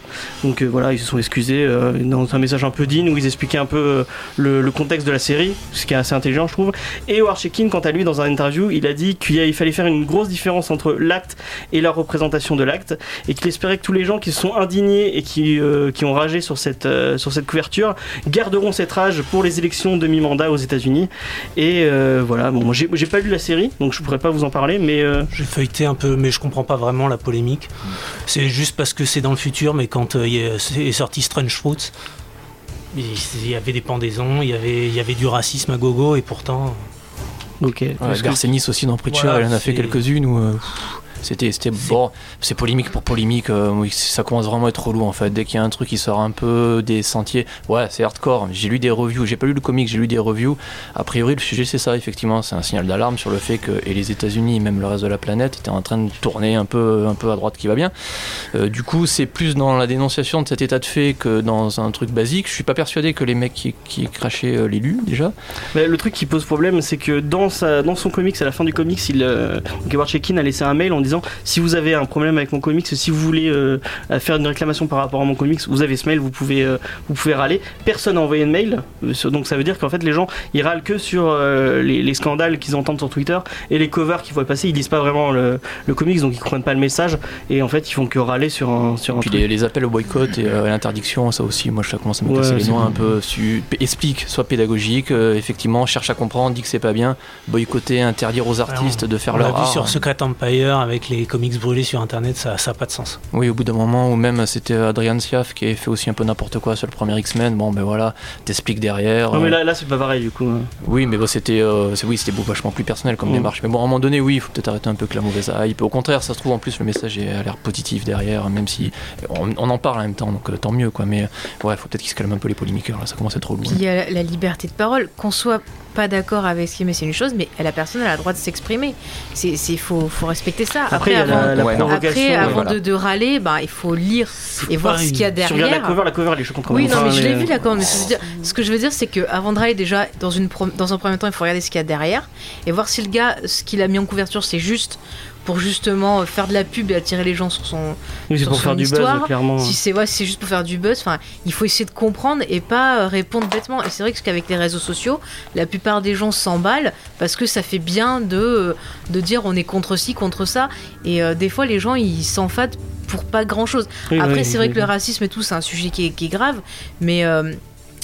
Donc euh, voilà, ils se sont excusés euh, dans un message un peu digne où ils expliquaient un peu euh, le, le contexte de la série, ce qui est assez intelligent je trouve. Et Howard Shekin, quant à lui, dans un interview, il a dit qu'il fallait faire une grosse différence entre l'acte et la représentation de l'acte, et qu'il espérait que tous les gens qui se sont indignés et qui, qui ont ragé sur cette, sur cette couverture garderont cette rage pour les élections de mi-mandat aux États-Unis. Et euh, voilà, bon, moi, j'ai j'ai pas lu la série, donc je pourrais pas vous en parler, mais euh, J'ai feuilleté un peu, mais je comprends pas vraiment la polémique. C'est juste parce que c'est dans le futur, mais quand euh, il y a- c'est sorti Strange Fruits, il y avait des pendaisons, il y avait, il y avait du racisme à gogo, et pourtant. ok. Ouais, Garcenis aussi dans Preacher, Voilà, il en a fait quelques-unes où euh, c'était bon, c'est polémique pour polémique, euh, ça commence vraiment à être relou en fait. Dès qu'il y a un truc qui sort un peu des sentiers, ouais, c'est hardcore. J'ai lu des reviews, j'ai pas lu le comic, j'ai lu des reviews. A priori, le sujet c'est ça, effectivement, c'est un signal d'alarme sur le fait que et les États-Unis et même le reste de la planète étaient en train de tourner un peu, un peu à droite qui va bien. Euh, du coup, c'est plus dans la dénonciation de cet état de fait que dans un truc basique. Je suis pas persuadé que les mecs qui, qui crachaient euh, déjà. Mais le truc qui pose problème, c'est que dans, sa, dans son comics, à la fin du comics, il, euh, Shekin a laissé un mail en disant si vous avez un problème avec mon comics, si vous voulez euh, faire une réclamation par rapport à mon comics, vous avez ce mail, vous pouvez, euh, vous pouvez râler. Personne n'a envoyé de mail, euh, donc ça veut dire qu'en fait les gens ils râlent que sur euh, les, les scandales qu'ils entendent sur Twitter et les covers qu'ils voient passer, ils lisent pas vraiment le, le comics, donc ils comprennent pas le message et en fait ils font que râler sur un, sur un Puis truc. les, les appels au boycott et euh, à l'interdiction, ça aussi, moi ça commence à me Ouais, casser les c'est noix un peu. Su- explique, sois pédagogique, euh, effectivement, cherche à comprendre, dit que c'est pas bien, boycotter, interdire aux artistes de faire on leur vu art. sur Secret Empire avec les comics brûlés sur internet, ça n'a pas de sens. Oui, au bout d'un moment, ou même c'était Adrian Siaf qui avait fait aussi un peu n'importe quoi sur le premier X-Men. Bon, ben voilà, t'expliques derrière. Non mais euh, là, là c'est pas pareil du coup. Oui, mais bon, c'était euh, c'est- oui, c'était vachement plus personnel comme Mm. démarche. Mais bon, à un moment donné, oui, il faut peut-être arrêter un peu que la mauvaise hype. Au contraire, ça se trouve en plus le message est- a l'air positif derrière, même si on, on en parle en même temps, donc euh, tant mieux quoi. Mais ouais, faut peut-être qu'ils se calment un peu les polémiqueurs là, ça commence à être trop loin. Il y a la liberté de parole. Qu'on soit pas d'accord avec ce qu'il met, c'est une chose, mais la personne a le droit de s'exprimer. C'est, c'est faut, faut respecter ça. Après, avant, la, la Ouais, après, avant voilà. de, de râler, bah, il faut lire et voir ce qu'il y a une- Si tu regardes la derrière. cover, la cover elle est choquante Oui, non, mais je l'ai mais- vu d'accord. Mais ce que je veux dire, ce que je veux dire, c'est que avant de râler, déjà, dans, une pro- dans un premier temps, il faut regarder ce qu'il y a derrière et voir si le gars, ce qu'il a mis en couverture, c'est juste pour justement faire de la pub et attirer les gens sur son. Oui, c'est pour son faire du histoire, buzz, clairement. Si c'est ouais, si c'est juste pour faire du buzz, enfin, il faut essayer de comprendre et pas euh, répondre bêtement. Et c'est vrai que qu'avec les réseaux sociaux, la plupart des gens s'emballent parce que ça fait bien de euh, de dire on est contre ci, contre ça. Et euh, des fois, les gens ils s'enfadent pour pas grand chose. Oui, Après, oui, c'est vrai que le racisme et tout, c'est un sujet qui est, qui est grave, mais euh,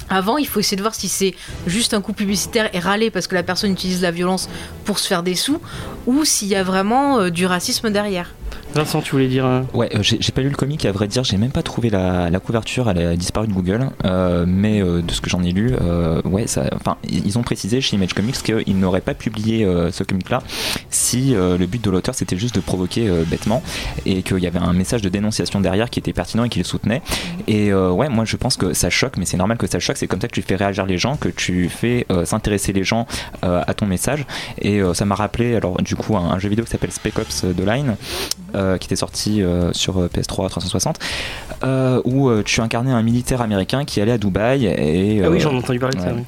avant, il faut essayer de voir si c'est juste un coup publicitaire et râler parce que la personne utilise la violence pour se faire des sous, ou s'il y a vraiment euh, du racisme derrière. Vincent, tu voulais dire. hein Ouais, euh, j'ai pas lu le comic à vrai dire, j'ai même pas trouvé la, la couverture, elle a disparu de Google. Euh, mais euh, de ce que j'en ai lu, euh, ouais, ça, enfin, ils ont précisé chez Image Comics qu'ils n'auraient pas publié euh, ce comic-là si euh, le but de l'auteur c'était juste de provoquer euh, bêtement et qu'il y avait un message de dénonciation derrière qui était pertinent et qui le soutenait. Et euh, ouais, moi je pense que ça choque, mais c'est normal que ça choque. C'est comme ça que tu fais réagir les gens, que tu fais euh, s'intéresser les gens euh, à ton message. Et euh, ça m'a rappelé, alors du coup, un, un jeu vidéo qui s'appelle Spec Ops The Line, euh, qui était sorti euh, sur euh, PS3 360, euh, où euh, tu incarnais un militaire américain qui allait à Dubaï et Ah oui, euh, j'en ai entendu parler de ça. ouais. oui.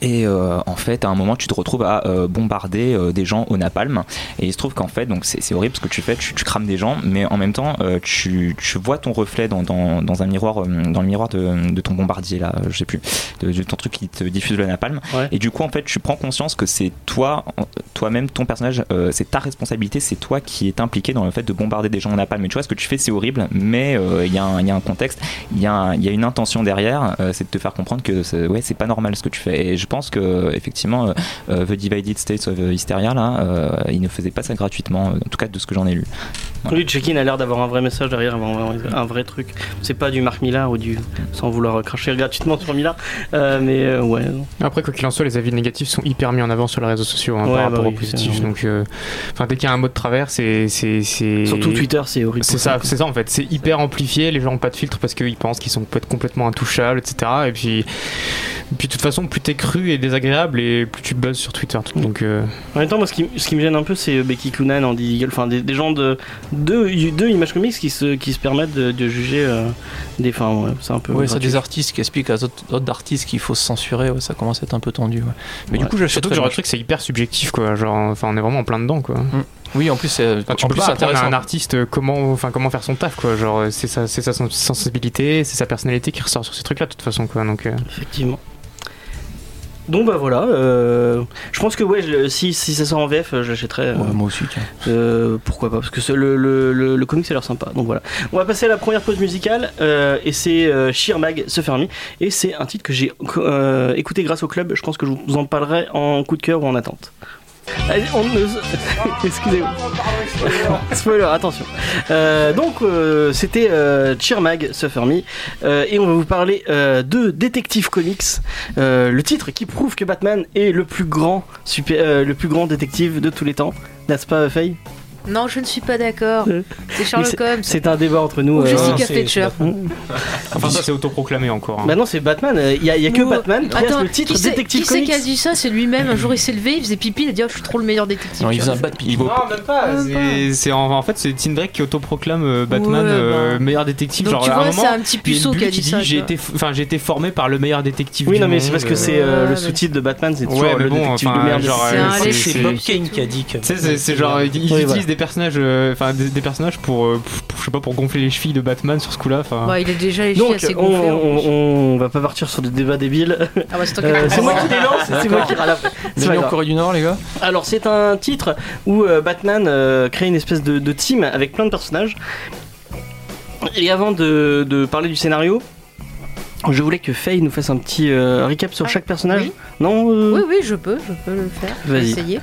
Et euh, en fait, à un moment, tu te retrouves à euh, bombarder euh, des gens au napalm. Et il se trouve qu'en fait, donc c'est horrible ce que tu fais, tu, tu crames des gens, mais en même temps, euh, tu, tu vois ton reflet dans, dans, dans un miroir, euh, dans le miroir de, de ton bombardier là, je sais plus, de, de ton truc qui te diffuse le napalm. Ouais. Et du coup, en fait, tu prends conscience que c'est toi, toi-même, ton personnage, euh, c'est ta responsabilité, c'est toi qui est impliqué dans le fait de bombarder des gens au napalm. Mais tu vois, ce que tu fais, c'est horrible, mais euh, il y, a un- il y a un contexte, il y, a un- il y a une intention derrière, euh, c'est de te faire comprendre que ouais, c'est pas normal ce que tu fais. Et je pense que effectivement, euh, euh, The Divided States of Hysteria, là, euh, il ne faisait pas ça gratuitement, en tout cas de ce que j'en ai lu. Oui, Check-in a l'air d'avoir un vrai message derrière, un, un vrai truc. C'est pas du Marc Millar ou du. sans vouloir cracher gratuitement sur Millar. Euh, mais euh, ouais. Après, quoi qu'il en soit, les avis négatifs sont hyper mis en avant sur les réseaux sociaux hein, Ouais, par bah rapport oui, aux positifs. Donc, euh, enfin, dès qu'il y a un mot de travers, c'est. c'est- c'est- Surtout Twitter, c'est horrible. C'est ça, c'est ça en fait. C'est hyper amplifié. Les gens n'ont pas de filtre parce qu'ils pensent qu'ils sont peut être complètement intouchables, etc. Et puis, et puis de toute façon, plus t'es cru et désagréable, et plus tu buzzes sur Twitter. Donc, euh, En même temps, moi, ce qui, ce qui me gêne un peu, c'est euh, Becky Cloonan, Andy Eagle, enfin des, des gens de deux, deux Image Comics qui se, qui se permettent de, de juger euh, des. Enfin, ouais, c'est un peu. Ouais, ça gratuit. des artistes qui expliquent à d'autres artistes qu'il faut se censurer, ouais, ça commence à être un peu tendu. ouais. Mais Ouais. du coup, j'achète. surtout que genre, le truc, c'est hyper subjectif, quoi. Genre, enfin, on est vraiment en plein dedans, quoi. Oui, en plus, c'est Enfin, tu en peux plus, pas c'est apprendre à un artiste comment, enfin, comment faire son taf, quoi. Genre, c'est sa, c'est sa sens- sensibilité, c'est sa personnalité qui ressort sur ces trucs-là, de toute façon, quoi. Donc, euh, Effectivement. Donc bah voilà, euh, je pense que ouais, je- si, si ça sort en VF, euh, j'achèterais. euh, Ouais, moi aussi, tiens. euh, pourquoi pas Parce que le, le, le, le comic ça a l'air sympa. Donc voilà. On va passer à la première pause musicale et c'est euh, Sheer Mag se ferme et c'est un titre que j'ai écouté grâce au club. Je pense que je vous en parlerai en coup de cœur ou en attente. Allez, on ne... *laughs* Excusez-moi. *laughs* Spoiler, attention. Euh, donc, euh, c'était euh, Cheer Mag, Suffer Me, euh, et on va vous parler de Détective Comics, le titre qui prouve que Batman est le plus grand, super, le plus grand détective de tous les temps, n'est-ce pas, Faye? Non, je ne suis pas d'accord. Euh, C'est Sherlock Holmes. C'est un débat entre nous. Ou euh, Jessica c'est- Fletcher. enfin, ça, c'est autoproclamé encore. hein. Bah non, c'est Batman. Il y, a- que Ou- Batman qui Attends, le titre qui Détective qui c'est Comics. qui a dit ça? C'est lui-même. Un jour, il s'est levé, il faisait pipi, il a dit oh, Je suis trop le meilleur détective. Non, il faisait un bad pipi. Non, même pas. C'est, en, en fait, c'est Tim Drake qui autoproclame euh, Batman Ouais, euh, bah. meilleur détective. Donc Genre, tu vois, c'est un petit puceau qui a dit ça. dit j'ai été, enfin, j'ai été formé par le meilleur détective. Oui, non, mais c'est parce que c'est le sous-titre de Batman, c'est toujours le détective, meilleur genre, C'est Bob Kane qui a dit que. Tu sais, c'est, genre, ils utilisent. Des personnages, euh, enfin des, des personnages pour, euh, pour, je sais pas, pour gonfler les chevilles de Batman sur ce coup-là. Enfin, Bah, il est déjà les filles Donc, assez on, gonflées. on, va pas partir sur des débats débiles. Ah bah, c'est toi *laughs* qui Euh, moi qui les lance, c'est moi qui râle après. C'est en. Corée du Nord, les gars. Alors, c'est un titre où euh, Batman euh, crée une espèce de, de team avec plein de personnages. Et avant de, de parler du scénario, je voulais que Faye nous fasse un petit euh, recap sur Ah, chaque personnage. oui. Non euh, Oui, oui, je peux, je peux le faire. Je vais Vas-y. essayer.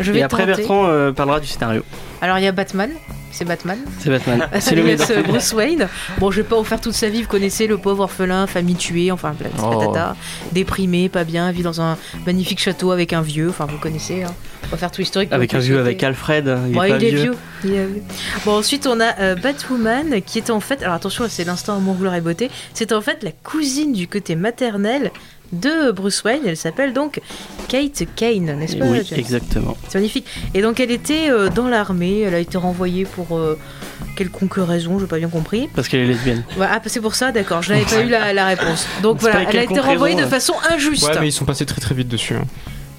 Je vais Et après, tenter. Bertrand euh, parlera du scénario. Alors, il y a Batman. C'est Batman. C'est Batman. *laughs* C'est le euh, Bruce Wayne. Bon, je vais pas vous faire toute sa vie. Vous connaissez le pauvre orphelin, famille tuée, enfin, bla- Oh. patata, déprimé, pas bien, vit dans un magnifique château avec un vieux. Enfin, vous connaissez. Hein. On va faire tout l'historique. Avec un sauter. avec Alfred. Il est Ouais, pas il est vieux. vieux. Il est vieux. Bon, ensuite, on a euh, Batwoman, qui est en fait. Alors, attention, c'est l'instant amour, gloire et beauté. C'est en fait la cousine du côté maternel de Bruce Wayne. Elle s'appelle donc Kate Kane, n'est-ce pas Oui, exactement. C'est magnifique. Et donc, elle était euh, dans l'armée. Elle a été renvoyée pour euh, quelconque raison, je n'ai pas bien compris. Parce qu'elle est lesbienne. Ouais, ah, c'est pour ça, d'accord. Je n'avais pas eu la, la réponse. Donc voilà, elle a été renvoyée raison, de façon injuste. ouais, mais ils sont passés très très vite dessus. hein.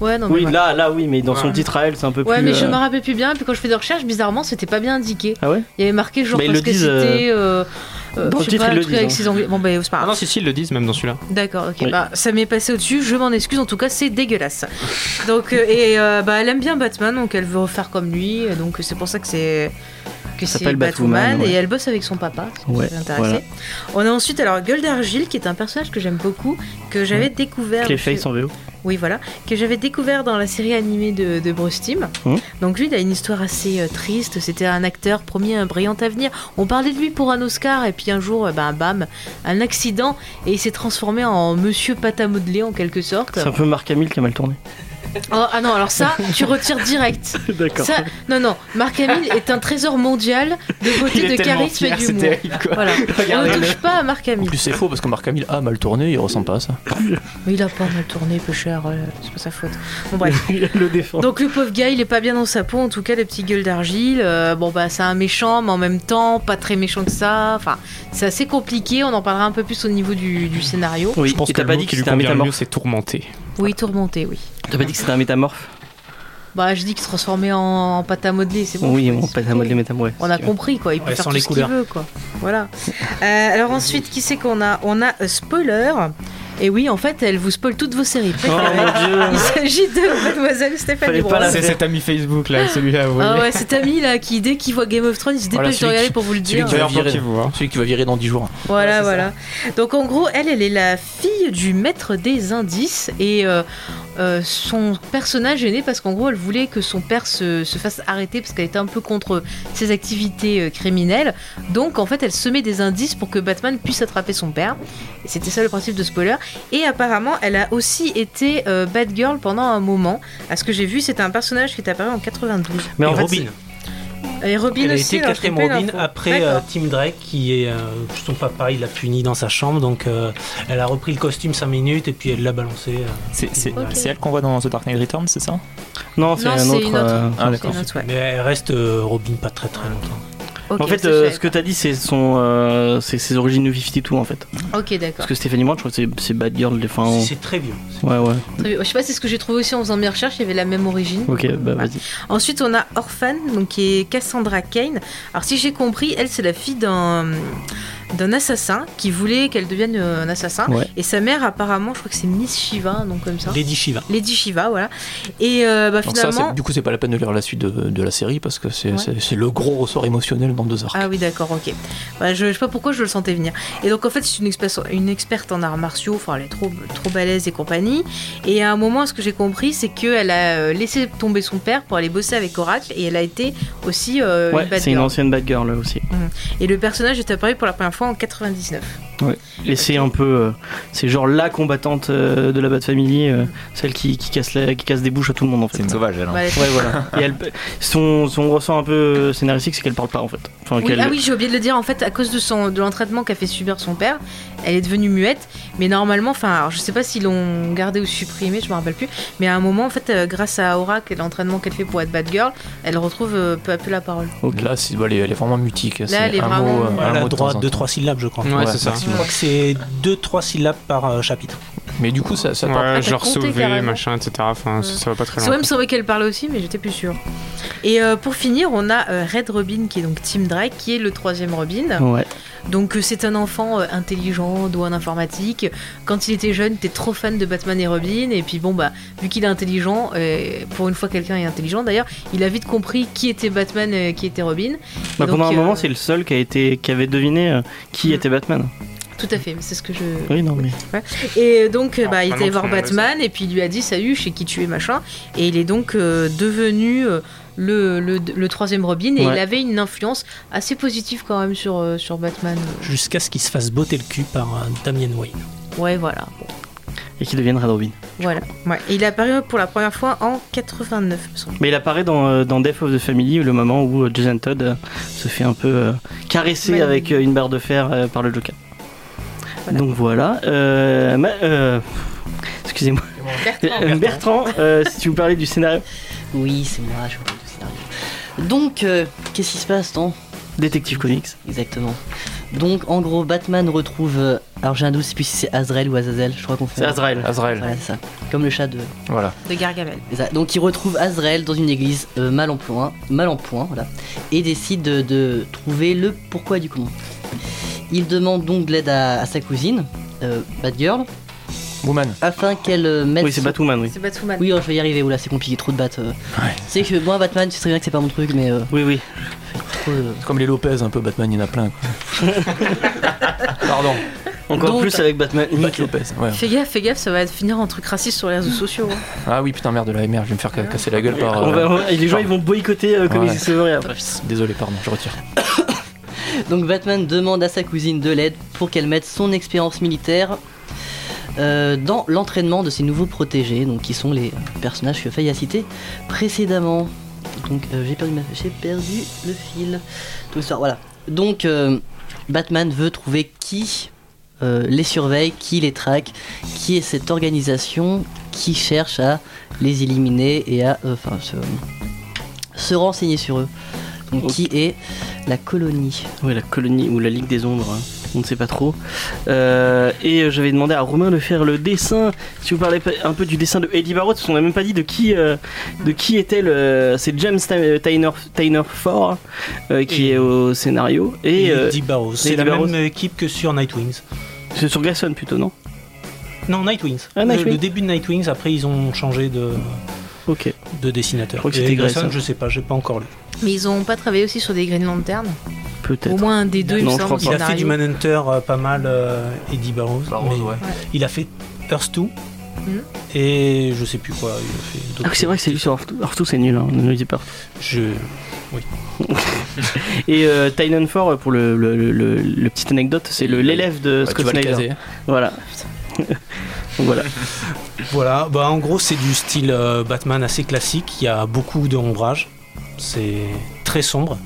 Ouais, non, mais Oui, voilà. là, là, oui, mais dans son Ouais. titre à elle, c'est un peu Ouais, plus. mais je euh, me rappelle plus bien. Puis quand je fais des recherches, bizarrement, c'était pas bien indiqué. Ah ouais Il y avait marqué genre Mais parce que c'était. euh, euh, dans je le sais titre, pas, ils le truc disent, avec hein. ses anglais. Bon, bah, c'est pas Ah grave. non, si, si, ils le disent même dans celui-là. D'accord, ok. Oui. Bah, ça m'est passé au-dessus, je m'en excuse, en tout cas, c'est dégueulasse. Donc, euh, et euh, bah, elle aime bien Batman, donc elle veut refaire comme lui, et donc c'est pour ça que c'est. Que Ça c'est s'appelle Batwoman, Batwoman, ouais. et elle bosse avec son papa. Ouais, intéressé. On a ensuite alors Gueule d'Argile, qui est un personnage que j'aime beaucoup, que j'avais découvert. Clayface chez- en VO. Oui, voilà, que j'avais découvert dans la série animée de, de Bruce Timm. Mhm. Donc lui, il a une histoire assez euh, triste. C'était un acteur promis un brillant avenir. On parlait de lui pour un Oscar, et puis un jour, euh, ben, bam, un accident, et il s'est transformé en Monsieur modeler en quelque sorte. C'est un peu Marc Hamill qui a mal tourné. Oh, ah non, alors ça, tu retires direct. D'accord. Ça, non, non, Marc Hamill est un trésor mondial de beauté, de charisme et fier, d'humour. terrible quoi. Voilà. On ne touche pas à Marc En Hamill. plus, c'est faux parce que Marc Hamill a mal tourné, il ressemble pas à ça. Mais il a pas mal tourné, peu cher, euh, c'est pas sa faute. Bon, bref. *laughs* le défend. Donc le pauvre gars, il est pas bien dans sa peau, en tout cas le petit gueule d'argile. Euh, bon bah c'est un méchant, mais en même temps pas très méchant que ça. Enfin, c'est assez compliqué. On en parlera un peu plus au niveau du, du scénario. oui, Je pense et que t'as pas le dit que c'était un c'est tourmenté. Oui, tourmenté, oui. T'as pas dit que c'était un métamorphe Bah, je dis qu'il se transformait en, en pâte à modeler, c'est bon. Oui, pense. pas à modeler métamorphe. On a compris quoi, il peut Ouais, faire sans tout les ce qu'il couleurs. veut quoi. Voilà. Euh, alors ensuite, qui c'est qu'on a? On a euh, Spoiler. Et oui, en fait, elle vous spoil toutes vos séries Oh préférées. mon dieu *laughs* Il s'agit de Mademoiselle Stéphanie Fallait pas Brown. la C'est cet ami Facebook là, celui-là, vous Ah voyez. ouais, cet ami là qui dès qu'il voit Game of Thrones, il se Voilà, dépêche de celui regarder qui- pour vous le celui dire. qui D'ailleurs, virer. vous, hein. Celui qui va virer dans 10 jours. Voilà, voilà. Donc en gros, elle, elle est la fille du maître des indices et euh, euh, son personnage est né parce qu'en gros, elle voulait que son père se, se fasse arrêter parce qu'elle était un peu contre ses activités euh, criminelles. Donc en fait, elle semait des indices pour que Batman puisse attraper son père. Et c'était ça le principe de spoiler. Et apparemment, elle a aussi été euh, Batgirl pendant un moment. À ce que j'ai vu, c'était un personnage qui est apparu en 92. Mais en Robin. Et Robin Elle a aussi. été quatrième Robin après euh. Tim Drake qui est euh, son papa il l'a puni dans sa chambre donc euh, elle a repris le costume 5 minutes et puis elle l'a balancé. euh. C'est elle qu'on voit dans The Dark Knight Returns, c'est ça? Non, c'est un autre. une autre. euh, Ah, C'est d'accord. une autre, ouais. Mais elle reste euh, Robin pas très très longtemps. En fait, euh, ce que t'as dit, c'est son, euh, c'est ses origines de 52 en fait. Ok, d'accord. Parce que Stéphanie Brown, je crois que c'est- c'est Bad Girl. les- Enfin, C'est très vieux. ouais, ouais. Très. Je sais pas, c'est ce que j'ai trouvé aussi en faisant mes recherches, il y avait la même origine. Ok, bah Ouais. vas-y. Ensuite, on a Orphan, donc qui est Cassandra Kane. Alors, si j'ai compris, elle, c'est la fille d'un d'un assassin qui voulait qu'elle devienne euh, un assassin. Ouais. Et sa mère, apparemment, je crois que c'est Miss Shiva, nom comme ça. Lady Shiva. Lady Shiva, voilà. Et euh, bah, Donc ça, finalement. c'est- du coup, c'est pas la peine de lire la suite de, de la série parce que c'est Ouais. le gros ressort émotionnel dans deux arcs. Ah oui, d'accord, ok. Bah, je, je sais pas pourquoi je le sentais venir. Et donc, en fait, c'est une, experte- une experte en arts martiaux, enfin, elle est trop, trop balèze et compagnie. Et à un moment, ce que j'ai compris, c'est qu'elle a euh, laissé tomber son père pour aller bosser avec Oracle et elle a été aussi euh, Ouais, une bad c'est une girl. ancienne Bad Girl là aussi. Et le personnage est apparu pour la première fois en 99. Et c'est un peu. euh, c'est genre la combattante euh, de la Bat Family, euh, celle qui, qui, casse la- qui casse des bouches à tout le monde en fait. C'est une sauvage, elle. hein. Bah, Ouais, voilà. Et elle, son, son ressort un peu euh, scénaristique, c'est qu'elle parle pas en fait. Enfin, Oui, ah oui, j'ai oublié de le dire. En fait, à cause de son de l'entraînement qu'a fait subir son père, elle est devenue muette. Mais normalement, enfin, je sais pas s'ils l'ont gardé ou supprimé, je me rappelle plus. Mais à un moment, en fait, euh, grâce à et l'entraînement qu'elle fait pour être bad girl, elle retrouve euh, peu à peu la parole. Ok. Là, c'est- bah, elle, est, elle est vraiment mutique. C'est elle est un vraiment- mot, euh, un Elle a mot de droit temps en de temps. 2-3 syllabes je crois. Ouais, Ouais, c'est ça. Je crois que c'est 2-3 syllabes par euh, chapitre. Mais du coup, ça, ça Ouais, t'as genre sauver, machin, etc. Enfin, ça, ça va pas très Ça loin. me semblait qu'elle parlait aussi, mais j'étais plus sûre. Et euh, pour finir, on a euh, Red Robin, qui est donc Tim Drake, qui est le troisième Robin. Ouais. Donc euh, c'est un enfant euh, intelligent, doué en informatique. Quand il était jeune, il était trop fan de Batman et Robin. Et puis bon, bah, vu qu'il est intelligent, euh, pour une fois quelqu'un est intelligent d'ailleurs, il a vite compris qui était Batman et qui était Robin. Bah, Donc, pendant un euh, moment, c'est le seul qui, a été, qui avait deviné euh, qui Mm. était Batman. Tout à fait, c'est ce que je... Oui, non, mais. Et donc, Alors, bah, il est allé maintenant, voir Batman et puis il lui a dit salut, je sais qui tu es, machin. Et il est donc euh, devenu euh, le, le, le troisième Robin et Ouais. il avait une influence assez positive quand même sur, euh, sur Batman. Jusqu'à ce qu'il se fasse botter le cul par euh, Damian Wayne. Ouais, voilà. Bon, Et qui devienne Red Robin. voilà. Ouais. Et il apparu pour la première fois en 89, me semble. Mais il apparaît dans, euh, dans Death of the Family, le moment où euh, Jason Todd euh, se fait un peu euh, caresser avec euh, une barre de fer euh, par le Joker. Voilà. Donc voilà. Euh, ma- euh, Excusez-moi. Euh, Bertrand, euh, si tu vous parlais du scénario. Oui, c'est moi, je vois le scénario. Donc, euh, qu'est-ce qui se passe, non Détective Comics. Exactement. Donc, en gros, Batman retrouve. euh, alors, j'ai un doute, je sais plus si c'est Azrael ou Azazel, je crois qu'on fait. C'est Azrael. Azrael. Voilà, c'est ça. Comme le chat de. Voilà. De Gargamel. Donc, il retrouve Azrael dans une église euh, mal en point, mal en point, voilà, et décide de, de trouver le pourquoi du comment. Il demande donc de l'aide à, à sa cousine, euh, Batgirl, Woman. afin qu'elle euh, mette. Oui, c'est son- Batwoman, oui. C'est Batwoman. Oui, oh, je vais y arriver. Oula, c'est compliqué, trop de bat. euh. Ouais. C'est que moi, Batman, tu sais très bien que c'est pas mon truc, mais euh, Oui, oui. trop. euh, Comme les Lopez, un peu Batman, il y en a plein. quoi. *laughs* Pardon. Encore Donc- plus avec Batman. Bat Lopez. Ouais. Fais gaffe, fais gaffe, ça va finir en truc raciste sur les réseaux sociaux. hein. Ah oui, putain, merde, la merde, je vais me faire ca- casser la gueule par. On euh, va- on va- et les gens ils vont boycotter euh, Comics Ouais. Discovery après. Désolé, pardon, je retire. Donc Batman demande à sa cousine de l'aide pour qu'elle mette son expérience militaire euh, dans l'entraînement de ses nouveaux protégés, donc qui sont les personnages que Faye a cités précédemment. Donc euh, j'ai perdu, ma- j'ai perdu le fil. Tout ça, voilà. Donc euh, Batman veut trouver qui les surveille, qui les traque, qui est cette organisation qui cherche à les éliminer et à se, se renseigner sur eux. Donc qui est la colonie. Oui, la colonie ou la Ligue des Ombres. hein. on ne sait pas trop. Euh, et j'avais demandé à Romain de faire le dessin. Si vous parlez un peu du dessin de Eddie Barrow, parce qu'on n'a même pas dit de qui, euh, de qui était le. C'est James Ty- Tyner, Tyner Ford euh, qui Et- est au scénario. Et euh, Eddie Barrows. C'est la Barrows. même équipe que sur Nightwings. c'est sur Grayson plutôt, non? Non, Nightwings. Ah, Le- Nightwing. Le, début de Nightwings, après ils ont changé de, Ok. de dessinateur. Je crois que c'était Grayson. je sais pas, j'ai pas encore lu. Mais ils ont pas travaillé aussi sur des Green Lantern Peut-être. Au moins un des deux, il me Non, je semble. Il a fait du. Manhunter euh, pas mal, euh, Eddie Barrows. Barrows, mais ouais. Il a fait Earth 2. Mhm. et je sais plus quoi. Il a fait Ah, c'est vrai que c'est lui sur Arthur, Arthur, c'est nul, hein, ne le dis pas. Je... *laughs* Et euh, Tynan Ford, pour le, le, le, le- le petite anecdote, c'est le- l'élève de Scott Snyder. Voilà. *laughs* Voilà. Voilà, bah en gros c'est du style euh, Batman assez classique, il y a beaucoup d'ombrage, c'est très sombre.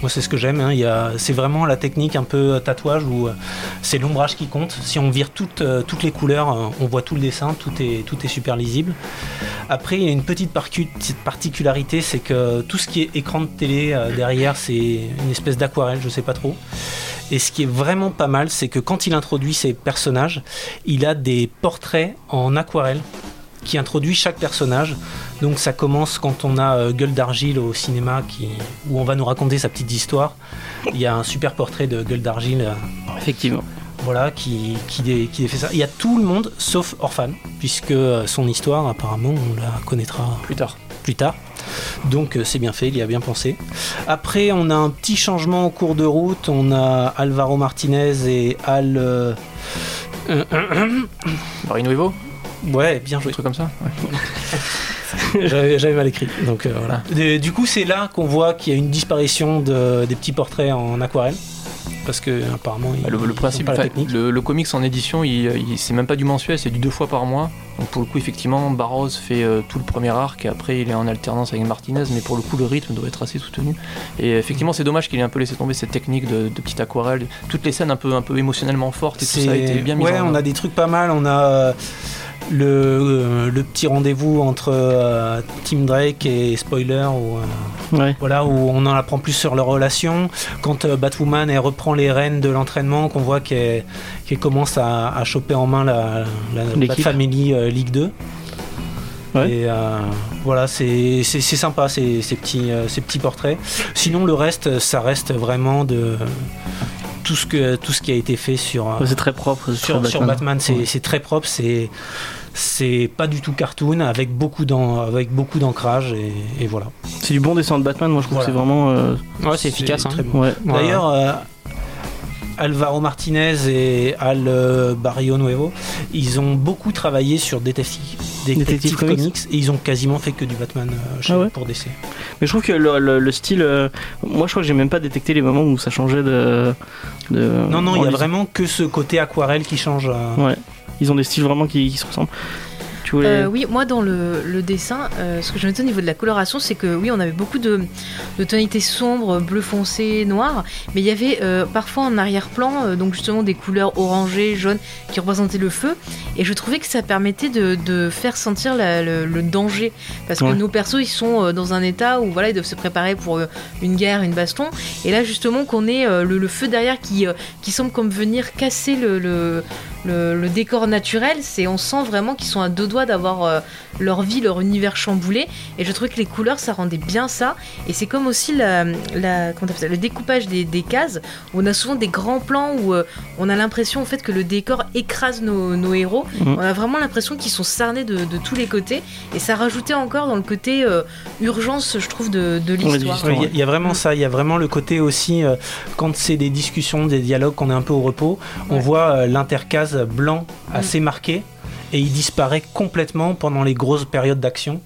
Moi c'est ce que j'aime, hein. a- c'est vraiment la technique un peu euh, tatouage où euh, c'est l'ombrage qui compte. Si on vire toutes, toutes les couleurs, on voit tout le dessin, tout est, tout est super lisible. Après il y a une petite particularité, c'est que tout ce qui est écran de télé derrière c'est une espèce d'aquarelle, je sais pas trop. Et ce qui est vraiment pas mal, c'est que quand il introduit ses personnages, il a des portraits en aquarelle qui introduit chaque personnage. Donc ça commence quand on a euh, Gueule d'Argile au cinéma qui, où on va nous raconter sa petite histoire. Il y a un super portrait de Gueule d'Argile euh, Effectivement. voilà, qui, qui, dé- qui fait ça. Il y a tout le monde sauf Orphan, puisque euh, son histoire apparemment on la connaîtra Plus tard. plus tard. Donc euh, c'est bien fait, il y a bien pensé. Après, on a un petit changement en cours de route. On a Alvaro Martinez et Al. euh, *coughs* euh, euh, ouais, bien un joué. truc comme ça. Ouais. *laughs* J'avais j'avais mal écrit. Donc euh, voilà. Et du coup, c'est là qu'on voit qu'il y a une disparition de- des petits portraits en aquarelle. Parce que apparemment, Bah, le, le principe, pas la enfin, technique. le, le comics en édition, il, il- c'est même pas du mensuel, c'est du deux fois par mois. Donc pour le coup, effectivement, Barrows fait euh, tout le premier arc et après il est en alternance avec Martinez, mais pour le coup, le rythme doit être assez soutenu. Et effectivement, c'est dommage qu'il ait un peu laissé tomber cette technique de, de petite aquarelle. Toutes les scènes un peu, un peu émotionnellement fortes et tout ça a été bien mis ouais, en on a des trucs pas mal. On a euh, le, euh, le petit rendez-vous entre euh, Tim Drake et Spoiler où, euh, Ouais. voilà, où on en apprend plus sur leur relation. Quand euh, Batwoman elle reprend les rênes de l'entraînement, qu'on voit qu'elle commence à, à choper en main la, la. Family League 2. Ouais. Et euh, voilà, c'est sympa ces, ces petits, ces petits portraits. Sinon, le reste, ça reste vraiment de tout ce, que, tout ce qui a été fait sur, euh, C'est très propre. c'est sur, sur Batman, c'est Ouais. très propre, c'est c'est pas du tout cartoon avec beaucoup avec beaucoup d'ancrage et, et voilà. C'est du bon dessin de Batman, moi je trouve Voilà. que c'est vraiment. euh, Ouais, c'est efficace. hein. bon. Ouais. D'ailleurs, euh, Alvaro Martinez et Al euh, Barrio Nuevo, ils ont beaucoup travaillé sur Detective, Detective Detective Comics. Comics. et ils ont quasiment fait que du Batman euh, chez- Ah ouais pour DC. Mais je trouve que le, le- le style. euh, moi je crois que j'ai même pas détecté les moments où ça changeait de. de Non, non, il y a vraiment que ce côté aquarelle qui change. euh, Ouais. Ils ont des styles vraiment qui, qui se ressemblent. Tu voulais. Euh, oui, moi dans le, le dessin, euh, ce que je dis au niveau de la coloration, c'est que oui, on avait beaucoup de, de tonalités sombres, bleu foncé, noir, mais il y avait euh, parfois en arrière-plan, donc justement des couleurs orangées, jaunes, qui représentaient le feu, et je trouvais que ça permettait de, de faire sentir la- le, le danger, parce que nos persos, ils sont dans un état où voilà, ils doivent se préparer pour une guerre, une baston, et là justement qu'on ait le, le feu derrière qui, qui semble comme venir casser le, le, le, le décor naturel, c'est on sent vraiment qu'ils sont à deux doigts d'avoir euh, leur vie, leur univers chamboulé. Et je trouvais que les couleurs, ça rendait bien ça. Et c'est comme aussi la, la- comment t'appelles ça, le découpage des, des cases, où on a souvent des grands plans où euh, on a l'impression en fait que le décor écrase nos, nos héros. Mhm. On a vraiment l'impression qu'ils sont cernés de, de tous les côtés. Et ça rajoutait encore dans le côté euh, urgence, je trouve, de, l'histoire. Il y a- il y, a vraiment ça, il y a vraiment le côté aussi, quand c'est des discussions, des dialogues, qu'on est un peu au repos, on Ouais. voit l'intercase blanc assez marqué et il disparaît complètement pendant les grosses périodes d'action.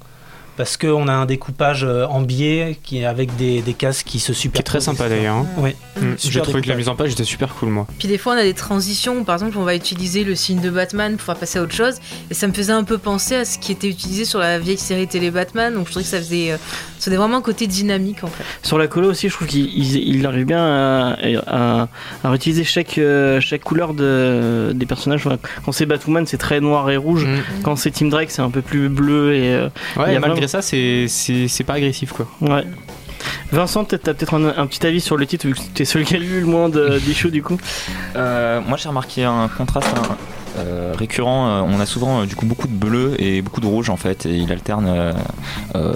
Parce qu'on a un découpage euh, en biais qui est avec des, des cases qui se Qui est superposent. très sympa d'ailleurs. hein. Ouais. Mm. J'ai trouvé que la mise en page était super cool, moi. Puis des fois, on a des transitions. où, Par exemple, on va utiliser le signe de Batman pour faire passer à autre chose. Et ça me faisait un peu penser à ce qui était utilisé sur la vieille série télé Batman. Donc je trouvais que ça faisait, euh, ça faisait vraiment un côté dynamique en fait. Sur la colo aussi, je trouve qu'il il- il arrive bien à, à, à réutiliser chaque, euh, chaque couleur de, des personnages. Quand c'est Batwoman, c'est très noir et rouge. Mm. Quand c'est Team Drake, c'est un peu plus bleu et. Il y Ouais, a malgré ça, c'est c'est c'est pas agressif quoi. ouais. Vincent, t'as peut-être un, un petit avis sur le titre vu que t'es celui qui a lu le moins de- d'issues du coup. Euh, moi j'ai remarqué un contraste hein, euh, récurrent. Euh, on a souvent euh, du coup beaucoup de bleu et beaucoup de rouge en fait, et il alterne.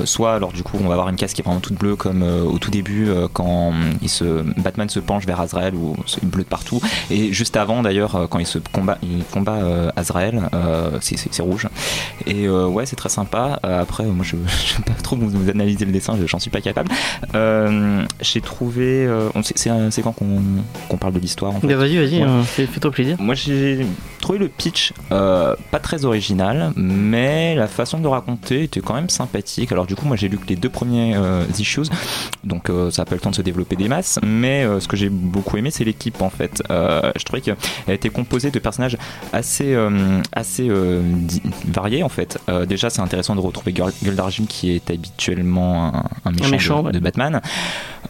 soit alors du coup on va avoir une case qui est vraiment toute bleue comme au tout début quand il se Batman se penche vers Azrael où c'est bleu de partout, et juste avant d'ailleurs quand il se combat il combat Azrael, c'est- rouge. Et ouais c'est très sympa. Après moi je *laughs* je sais pas trop vous, vous analyser le dessin, j'en suis pas capable. J'ai trouvé, c'est- quand qu'on parle de l'histoire en fait Bah, vas-y, vas-y, Ouais. fais- fais-toi plaisir. moi j'ai trouvé le pitch euh, pas très original, mais la façon de raconter était quand même sympathique. Alors du coup moi j'ai lu que les deux premiers euh, issues, donc euh, ça n'a pas le temps de se développer des masses, mais ce que j'ai beaucoup aimé c'est l'équipe en fait. Je trouvais qu'elle était composée de personnages assez, assez variés en fait. Déjà c'est intéressant de retrouver Gueule d'Argile qui est habituellement un, un méchant, méchant, de, ouais. de Batman.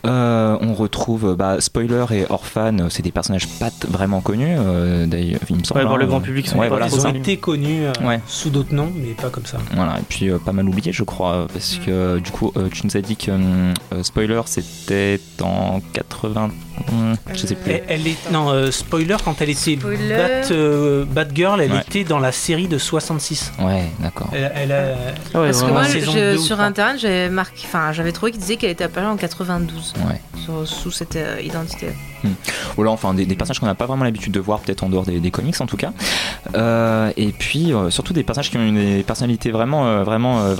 On retrouve bah, Spoiler et Orphan, c'est des personnages pas vraiment connus, d'ailleurs, il me semble. Ouais, pour hein. le grand public, ils sont Ouais, pas voilà, Ils ont été connus euh, Ouais. sous d'autres noms, mais pas comme ça. Voilà, et puis euh, pas mal oublié, je crois, parce que euh, du coup, euh, tu nous as dit que euh, Spoiler c'était en 80. hum, je sais plus. Elle, elle est, non, euh, spoiler, quand elle était. Bat, euh, Batgirl, elle Ouais. était dans la série de 66. Ouais, d'accord. Elle, elle a- Ah ouais, Parce que moi, je- sur internet, j'avais marqué, enfin, j'avais trouvé qu'il disait qu'elle était apparue en 92 Ouais. sur- sous cette euh, identité. Ou là, enfin, des, des personnages qu'on n'a pas vraiment l'habitude de voir, peut-être en dehors des, des comics en tout cas. Euh, et puis, euh, surtout des personnages qui ont une des personnalités vraiment, euh, vraiment euh,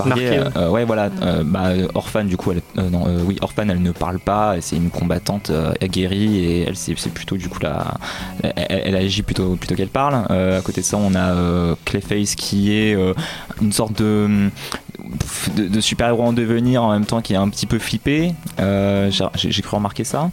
Euh, ouais, voilà. euh, bah, Orphan, du coup, elle, euh, non, euh, oui, Orphan, elle ne parle pas. et C'est une combattante euh, aguerrie et elle, c'est c'est plutôt du coup la, elle, elle agit plutôt, plutôt qu'elle parle. Euh, à côté de ça, on a euh, Clayface qui est euh, une sorte de de, de super-héros en devenir en même temps qui est un petit peu flippé. Euh, j'ai cru remarquer ça.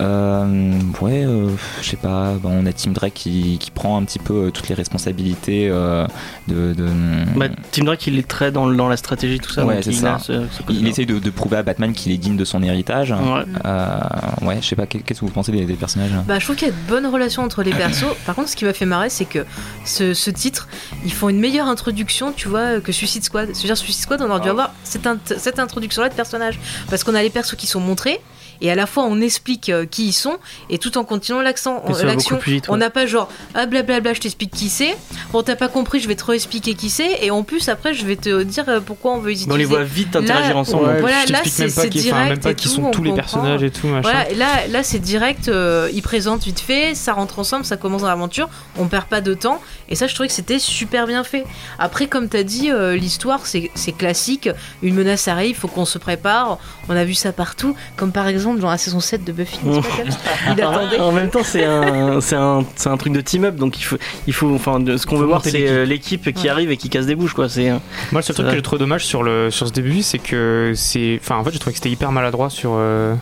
Euh, ouais, euh, je sais pas. on a Tim Drake qui, qui prend un petit peu toutes les responsabilités euh, de. de- Bah, Tim Drake, il est très dans, la stratégie, tout ça. Ouais, c'est il ça. a ce- ce il essaye de, de prouver à Batman qu'il est digne de son héritage. Ouais. Euh, ouais, je sais pas. qu'est- Qu'est-ce que vous pensez des, des personnages? Bah, je trouve qu'il y a de bonnes relations entre les persos. Par contre, ce qui m'a fait marrer, c'est que ce, ce titre, ils font une meilleure introduction, tu vois, que Suicide Squad. C'est-à-dire, Suicide Squad, on aurait dû avoir cette, cette introduction-là de personnages. Parce qu'on a les persos qui sont montrés, et à la fois on explique euh, qui ils sont, et tout en continuant l'accent, l'action. On n'a pas genre, ah blablabla, je t'explique qui c'est. Bon, t'as pas compris, je vais te expliquer qui c'est. Et en plus, après, je vais te dire euh, pourquoi on veut utiliser. Mais on les voit vite interagir Là, ensemble. ouais, Voilà, je là, c'est- direct pas et qui tout, sont on tous les personnages et tout, machin. Voilà, et là, là c'est direct, euh, ils présentent vite fait, ça rentre ensemble, ça commence dans l'aventure, on perd pas de temps, et ça je trouvais que c'était super bien fait. Après, comme t'as dit, euh, l'histoire c'est c'est classique, une menace arrive, faut qu'on se prépare, on a vu ça partout, comme par exemple dans la saison 7 de Buffy, n'est-ce pas, James? Il *laughs* attendait. En même temps, c'est un, c'est un, c'est un truc de team-up, donc il faut, il faut, enfin, ce qu'on veut voir, c'est euh, l'équipe qui Ouais. arrive et qui casse des bouches, quoi. C'est, euh, Moi, le seul truc que j'ai trouvé dommage sur, le, sur ce début, c'est que c'est. Enfin, en fait, j'ai trouvé que c'était hyper maladroit sur. euh,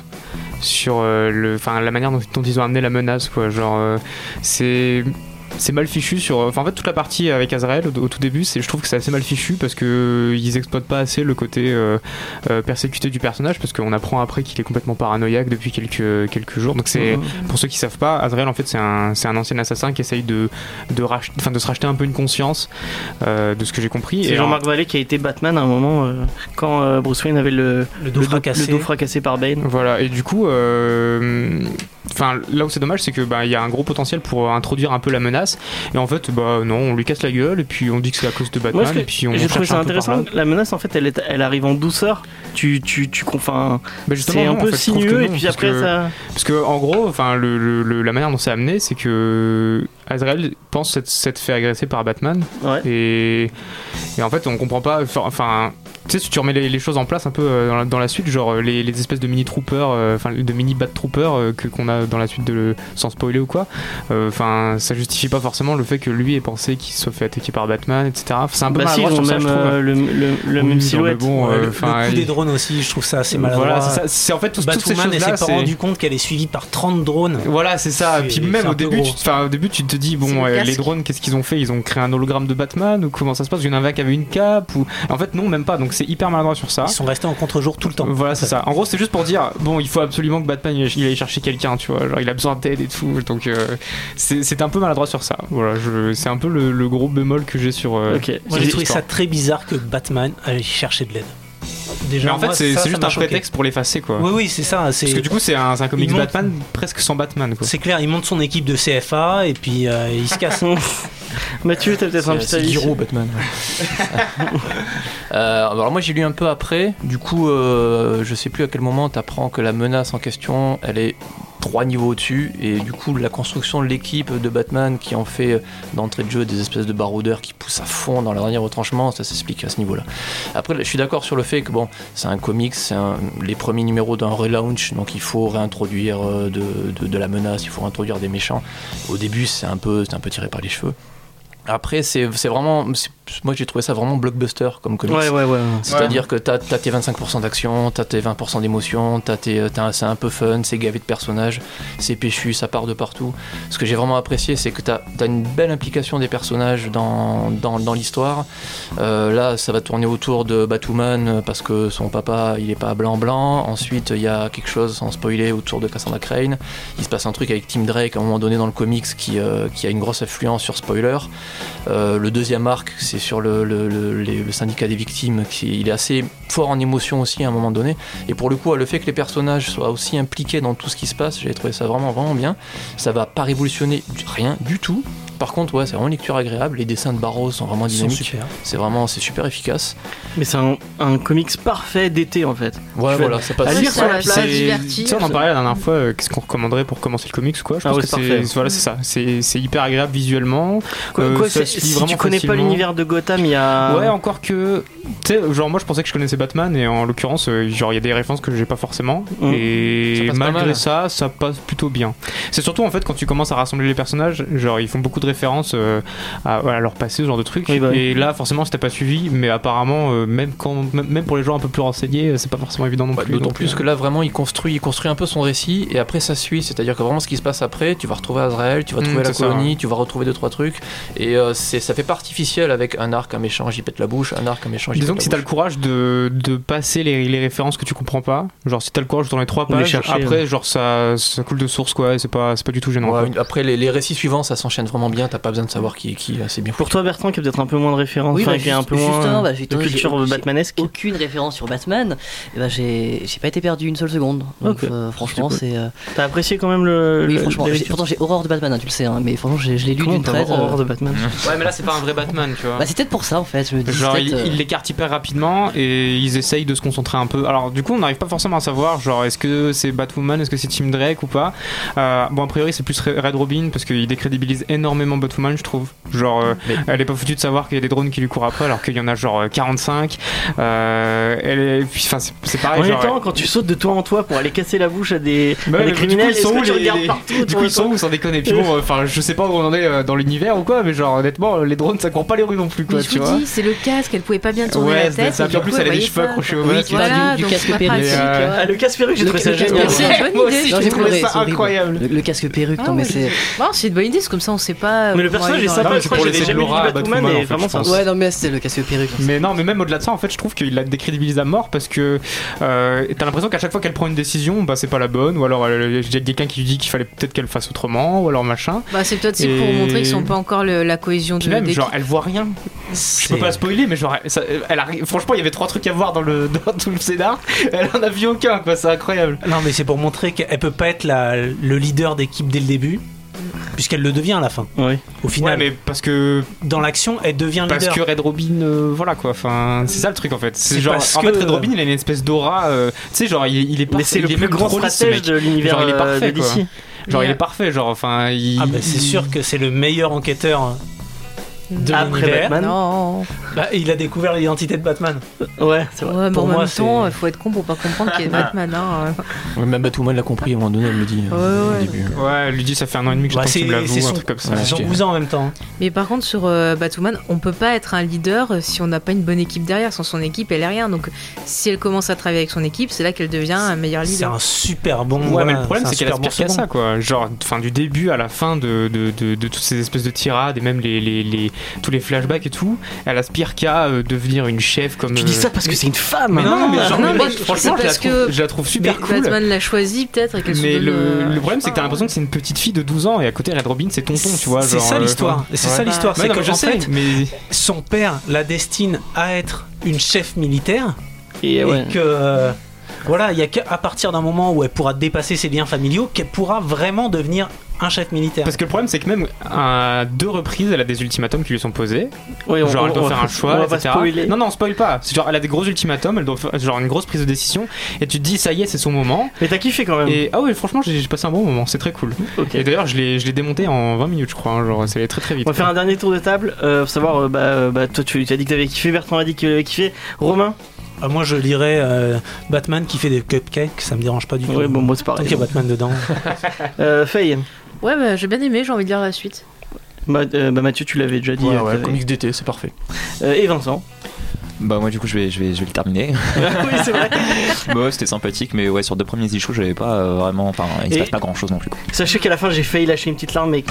sur euh, le, enfin, la manière dont, dont ils ont amené la menace, quoi. Genre, euh, c'est. C'est mal fichu sur. Enfin, en fait, toute la partie avec Azrael au, au tout début, c'est, je trouve que c'est assez mal fichu parce que euh, ils exploitent pas assez le côté euh, euh, persécuté du personnage parce qu'on apprend après qu'il est complètement paranoïaque depuis quelques, quelques jours. Donc, c'est. Pour ceux qui savent pas, Azrael en fait c'est un, c'est un ancien assassin qui essaye de, de, rach- enfin, de se racheter un peu une conscience euh, de ce que j'ai compris. c'est Et Jean-Marc Vallée qui a été Batman à un moment euh, quand euh, Bruce Wayne avait le, Le dos le fracassé. le dos fracassé par Bane. Voilà, et du coup, euh, enfin, là où c'est dommage, c'est que bah, il y a un gros potentiel pour introduire un peu la menace, et en fait, bah non, on lui casse la gueule, et puis on dit que c'est à cause de Batman, Moi, ce et que puis on j'ai trouvé ça intéressant. La menace, en fait, elle, est, elle arrive en douceur. Tu, tu, tu, enfin, Bah, c'est un non, en peu fait, que sinueux, et puis après que- ça. Parce que en gros, enfin, le, le- le- la manière dont c'est amené, c'est que Azrael pense s'être- fait agresser par Batman, Ouais. et, et en fait, on comprend pas. Enfin, tu sais, si tu remets les, les choses en place un peu euh, dans la, dans la suite, genre euh, les, les espèces de mini troopers, euh, enfin de mini bat troopers euh, que qu'on a dans la suite de sans spoiler ou quoi, euh, enfin, ça justifie pas forcément le fait que lui ait pensé qu'il soit fait attaquer par Batman, etc. C'est un peu Bah si, ils ont ça, même je trouve. euh, le, le, le Oui, même silhouette. bon, Ouais, euh, le, le coup des drones aussi, je trouve ça assez maladroit. Voilà, c'est ça. C'est en fait tout- toutes ces elle choses-là. s'est pas rendu compte qu'elle est suivie par 30 drones. Voilà, c'est ça. Puis même au début, tu, enfin, au début, tu te dis bon, le euh, les drones, qu'est-ce qu'ils ont fait? Ils ont créé un hologramme de Batman ou comment ça se passe? Il y en avait un qui avait une cape ou en fait non, même pas. Donc c'est hyper maladroit sur ça. Ils sont restés en contre-jour tout le temps. Voilà, c'est ça. En gros, c'est juste pour dire bon, il faut absolument que Batman il il aille chercher quelqu'un, tu vois. Genre, il a besoin d'aide et tout. Donc euh, c'est c'est un peu maladroit sur ça. Voilà, c'est un peu le, le gros bémol que j'ai sur. euh, Ok. Moi, C'est j'ai trouvé ça très bizarre que Batman allait chercher de l'aide. Déjà, Mais en fait, c'est juste un choqué. prétexte pour l'effacer, quoi. Oui, oui, c'est ça. C'est Parce que du coup, c'est un, un comics Batman presque sans Batman, quoi. c'est clair, il monte son équipe de CFA et puis euh, il se casse. *laughs* Mathieu, t'as peut-être un petit c'est avis Giro, Batman. ouais. *laughs* Euh, alors moi j'ai lu un peu après, du coup euh, je sais plus à quel moment t'apprends que la menace en question elle est trois niveaux au-dessus et du coup la construction de l'équipe de Batman qui en fait euh, d'entrée de jeu des espèces de baroudeurs qui poussent à fond dans leur dernier retranchement, ça s'explique à ce niveau-là. Après je suis d'accord sur le fait que bon c'est un comics, c'est les premiers numéros d'un relaunch donc il faut réintroduire de, de- de la menace, il faut réintroduire des méchants. Au début c'est un peu, c'est un peu tiré par les cheveux. Après, c'est vraiment. Moi, j'ai trouvé ça vraiment blockbuster comme comics. Ouais, ouais, ouais. C'est-à-dire que t'as as tes 25% d'action, t'as tes 20% d'émotion, t'as tes- un- c'est un peu fun, c'est gavé de personnages, c'est péchu, ça part de partout. Ce que j'ai vraiment apprécié, c'est que t'as as une belle implication des personnages dans, dans, dans l'histoire. Euh, là, ça va tourner autour de Batwoman euh, parce que son papa, il est pas blanc-blanc. Ensuite, il y a quelque chose, sans spoiler, autour de Cassandra Crane. Il se passe un truc avec Tim Drake à un moment donné dans le comics qui, euh, qui a une grosse influence sur spoiler. Euh, le deuxième arc, c'est sur le, syndicat des victimes. Qui, il est assez fort en émotion aussi à un moment donné. Et pour le coup, le fait que les personnages soient aussi impliqués dans tout ce qui se passe, j'ai trouvé ça vraiment, vraiment bien. Ça va pas révolutionner rien du tout. Par contre, ouais, c'est vraiment une lecture agréable. Les dessins de Barrow sont vraiment dynamiques. super. C'est vraiment, c'est super efficace. Mais c'est un, un comics parfait d'été en fait. Ouais, Tu voilà, ça passe. à lire sur la plage. sais, on en parlait la dernière fois, euh, qu'est-ce qu'on recommanderait pour commencer le comics quoi Je Ah pense ouais, que c'est voilà, c'est ça. C'est c'est hyper agréable visuellement. Quoi, Euh, quoi, ça c'est- se lit si tu connais pas l'univers de Gotham, il y a. Ouais, encore que. Tu sais, genre, moi je pensais que je connaissais Batman et en l'occurrence, euh, genre, il y a des références que j'ai pas forcément. Mm. Et malgré mal. ça, ça passe plutôt bien. C'est surtout en fait quand tu commences à rassembler les personnages, genre, ils font beaucoup de références euh, à, à leur passé, ce genre de trucs. Oui, bah. Et là, forcément, si t'as pas suivi, mais apparemment, euh, même, quand, même pour les gens un peu plus renseignés, euh, c'est pas forcément évident non plus. D'autant plus que là, vraiment, il construit, il construit un peu son récit et après ça suit. C'est-à-dire que vraiment, ce qui se passe après, tu vas retrouver Azrael, tu vas Mm, trouver la c'est ça, colonie, tu vas retrouver deux trois trucs et c'est ça fait pas artificiel avec un arc, un méchant, j'y pète la bouche, un arc, un méchant, j'y Disons que si la t'as le courage de, de passer les, les références que tu comprends pas, genre si t'as le courage de tourner trois Ou les pages, chercher, après genre ça, ça coule de source quoi, et c'est pas, c'est pas du tout gênant. Ouais, après les, les récits suivants, ça s'enchaîne vraiment bien. T'as pas besoin de savoir qui est qui, c'est bien. Pour toi, Bertrand, qui a peut-être un peu moins de références, Oui, enfin, bah, qui a un peu moins bah, de culture j'ai batmanesque. Aucune référence sur Batman, et bah, j'ai j'ai pas été perdu une seule seconde. Donc, euh, franchement, C'est c'est. euh, T'as apprécié quand même le. oui, le- franchement, pourtant j'ai horreur de Batman, hein, tu le sais, hein, mais franchement, j'ai- je l'ai lu d'une traite. horreur euh, de Batman *laughs* Ouais, mais là c'est pas un vrai Batman, tu vois. Bah, c'est peut-être pour ça en fait, je me dis. Genre, ils l'écartent hyper rapidement et ils essayent de se concentrer un peu. Alors, du coup, on n'arrive pas forcément à savoir, genre, est-ce que c'est Batwoman, est-ce que c'est Tim Drake ou pas. Bon, a priori, c'est plus Red Robin parce qu'il décrédibilise énormément Batwoman, je trouve. Genre, euh, Mais- elle est pas foutue de savoir qu'il y a des drones qui lui courent après alors qu'il y en a genre euh, 45. Euh, elle est. puis, Enfin, c'est pareil. En même temps, quand tu sautes de toi en toi pour aller casser la bouche à des, Bah à ouais, des mais du coup, criminels, ils sont où, les- les- partout Du coup, ils sont où sans déconner? Puis bon, euh, enfin, je sais pas où on en est euh, dans l'univers ou quoi, mais genre, honnêtement, les drones ça court pas les rues non plus, quoi, Mais je tu vous vois. dis, c'est le casque, elle pouvait pas bien tourner Ouais, la tête. ça. et Puis en plus, elle a des voyait cheveux pas, accrochés au Oui, masque. du, casque perruque. euh, Ah, le casse-perruque, j'ai Le- trouvé ça génial. le- C'est une bonne Moi idée. aussi, j'ai j'ai trouvé ça incroyable. Le, casque perruque, Ah non mais c'est. C'est une bonne idée, c'est comme ça, on sait pas. Mais le personnage est sympa, je crois c'est que pour j'avais jamais de vu Batwoman, et vraiment ça. Ouais, non mais c'est le casque perruque. Mais non, mais même au-delà de ça, en fait, je trouve qu'il la décrédibilise à mort parce que euh, t'as l'impression qu'à chaque fois qu'elle prend une décision, bah c'est pas la bonne, ou alors elle- il y a quelqu'un qui lui dit qu'il fallait peut-être qu'elle fasse autrement, ou alors machin. Bah, c'est peut-être aussi pour montrer qu'ils sont pas encore le- la cohésion de même, genre, elle voit rien. Je peux pas spoiler, mais genre, elle arrive- franchement, il y avait trois trucs à voir dans, le, *laughs* dans tout le scénar. Elle en a vu aucun, quoi, c'est incroyable. Non, mais c'est pour montrer qu'elle peut pas être la- le leader d'équipe dès le début, puisqu'elle le devient à la fin. Oui. Au Ouais, final, mais parce que dans l'action, elle devient Parce leader. que Red Robin, euh, voilà quoi, enfin, c'est ça le truc en fait. C'est genre, parce en fait, Red Robin, il a une espèce d'aura, euh, tu sais, genre, il, il est Mais parfait, c'est le plus même grand stratège de l'univers Genre, il est euh, parfait. Genre, il est parfait, genre, enfin, il. Ah, bah, c'est sûr que c'est le meilleur enquêteur de Après. Batman. Non. Bah, il a découvert l'identité de Batman. Ouais, c'est vrai. Ouais, Pour en moi, même temps, c'est- il faut être con pour pas comprendre qu'il est Batman. Hein. Ouais, Même Batwoman l'a compris à un moment donné, elle me dit euh, Ouais, au ouais. début. Ouais, elle lui dit ça fait un an et demi que Bah, j'attends c'est qu'il me c'est l'avoue, un son, truc comme ça. Ouais, c'est son je- cousin en même temps. Mais par contre, sur euh, Batwoman, on peut pas être un leader si on n'a pas une bonne équipe derrière. Sans son équipe, elle est rien. Donc, si elle commence à travailler avec son équipe, c'est là qu'elle devient un meilleur C'est leader. un super bon. Ouais, mais le problème, c'est qu'elle aspire qu'à ça, quoi. Genre, enfin, du début à la fin de, de, de, de toutes ces espèces de tirades et même les, les, les- tous les flashbacks et tout, elle aspire qu'à euh, devenir une chef comme. Tu dis euh, ça parce que c'est une femme. Mais non, mais genre, Non, mais moi, mais franchement, je la, parce trouve, que- je la trouve super Mais cool. Batman l'a choisi peut-être Mais le, euh, le problème, c'est que t'as ah, l'impression que c'est une petite fille de 12 ans et à côté Red Robin, c'est tonton, tu vois. C'est ça l'histoire. C'est ça l'histoire. C'est que je en sais, fait, mais son père la destine à être une chef militaire. Et, et que voilà, il y a qu'à partir d'un moment où elle pourra dépasser ses liens familiaux qu'elle pourra vraiment devenir un chef militaire. Parce que le problème, c'est que même à deux reprises, elle a des ultimatums qui lui sont posés. Ouais, on- genre, elle doit on faire un choix, etc. spoiler. Non, non, on spoil pas. C'est genre, elle a des gros ultimatums, elle doit faire genre une grosse prise de décision. Et tu te dis, ça y est, c'est son moment. Mais t'as kiffé quand même. Et ah ouais, franchement, j'ai passé un bon moment, c'est très cool. Ok. Et d'ailleurs, je l'ai je l'ai démonté en 20 minutes, je crois. hein, genre, c'est allé très très vite. On va faire un dernier tour de table, euh, pour savoir, euh, bah, euh, bah, toi tu as dit que t'avais kiffé, Bertrand a dit qu'il avait kiffé, Romain Ah, moi je dirais euh, Batman qui fait des cupcakes, ça me dérange pas du tout. Ouais, bon, moi c'est pareil. a Batman dedans. *laughs* Euh, Faye Ouais, bah, j'ai bien aimé, j'ai envie de lire la suite. bah, euh, bah, Mathieu, tu l'avais déjà dit. Ouais, euh, ouais, comics d'été, c'est parfait. Euh, et Vincent? Bah moi du coup je vais, je vais, je vais le terminer. *laughs* Oui, c'est vrai. *laughs* bah ouais, c'était sympathique mais ouais sur deux premiers issues j'avais pas euh, vraiment, enfin il se Et- passe pas grand chose non plus. Sachez qu'à la fin, j'ai failli lâcher une petite larme, mais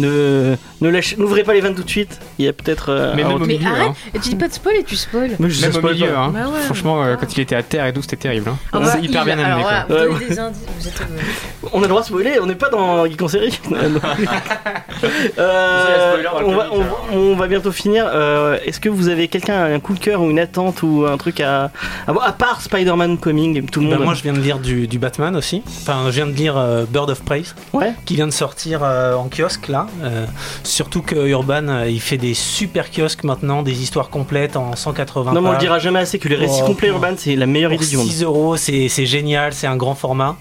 ne ne lâchez- n'ouvrez pas les vannes tout de suite. Il y a peut-être. euh, Mais un même au retour- Mais milieu, arrête, hein. et tu dis pas de spoil et tu spoil. Mais je Même au spoil milieu, pas. hein. Bah ouais, Franchement, euh, quand il était à terre et tout, c'était terrible. hein. Ah, c'est hyper il- bien amené. voilà, Ouais, On a le droit de spoiler, on n'est pas dans Geek en série. *laughs* On, va, on, bientôt finir. Est-ce que vous avez quelqu'un un coup de cœur ou une attente ou un truc à. À, à part Spider-Man Coming, tout le Bah, monde. moi je viens de lire du, du Batman aussi. Enfin, je viens de lire euh, Bird of Prey Ouais. qui vient de sortir euh, en kiosque là. Euh, surtout que Urban il fait des super kiosques maintenant, des histoires complètes en 180 Non, mais on le dira jamais assez que les récits Oh, complets Urban, c'est la meilleure idée du monde. 6 euros, c'est c'est génial, c'est un grand format.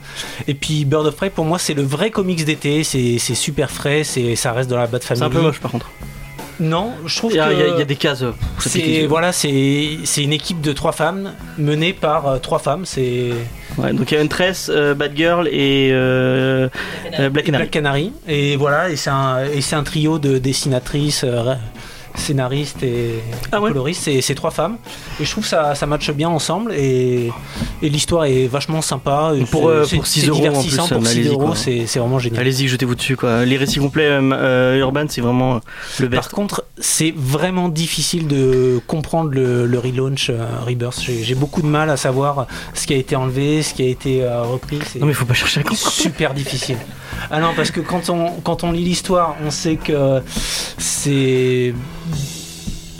Et puis Bird of Prey, pour moi, c'est le vrai comics d'été. C'est c'est super frais, c'est ça reste dans la Bat C'est Family. un peu moche par contre. Non, je trouve Il y, a, que il y a- des cases. euh, c'est voilà, c'est c'est une équipe de trois femmes menée par euh, trois femmes. C'est Ouais, donc il y a Huntress, euh, Batgirl et euh, euh, Black Canary. Black Canary. Et voilà, et c'est un, et c'est un trio de dessinatrices, euh, scénaristes et Ah ouais coloristes. C'est c'est trois femmes. Et je trouve ça, ça matche bien ensemble. Et, et l'histoire est vachement sympa. Pour, C'est- euh, pour 6 c'est euros en divertissant. plus, Pour 6 allez-y, euros, c'est c'est vraiment génial. Allez-y, jetez-vous dessus quoi. Les récits complets euh, euh, Urban, c'est vraiment le Par best. contre, c'est vraiment difficile de comprendre le, le relaunch euh, Rebirth. J'ai j'ai beaucoup de mal à savoir ce qui a été enlevé, ce qui a été euh, repris. C'est Non mais faut pas chercher à comprendre. super difficile. Ah non, parce que quand on, quand on lit l'histoire, on sait que c'est.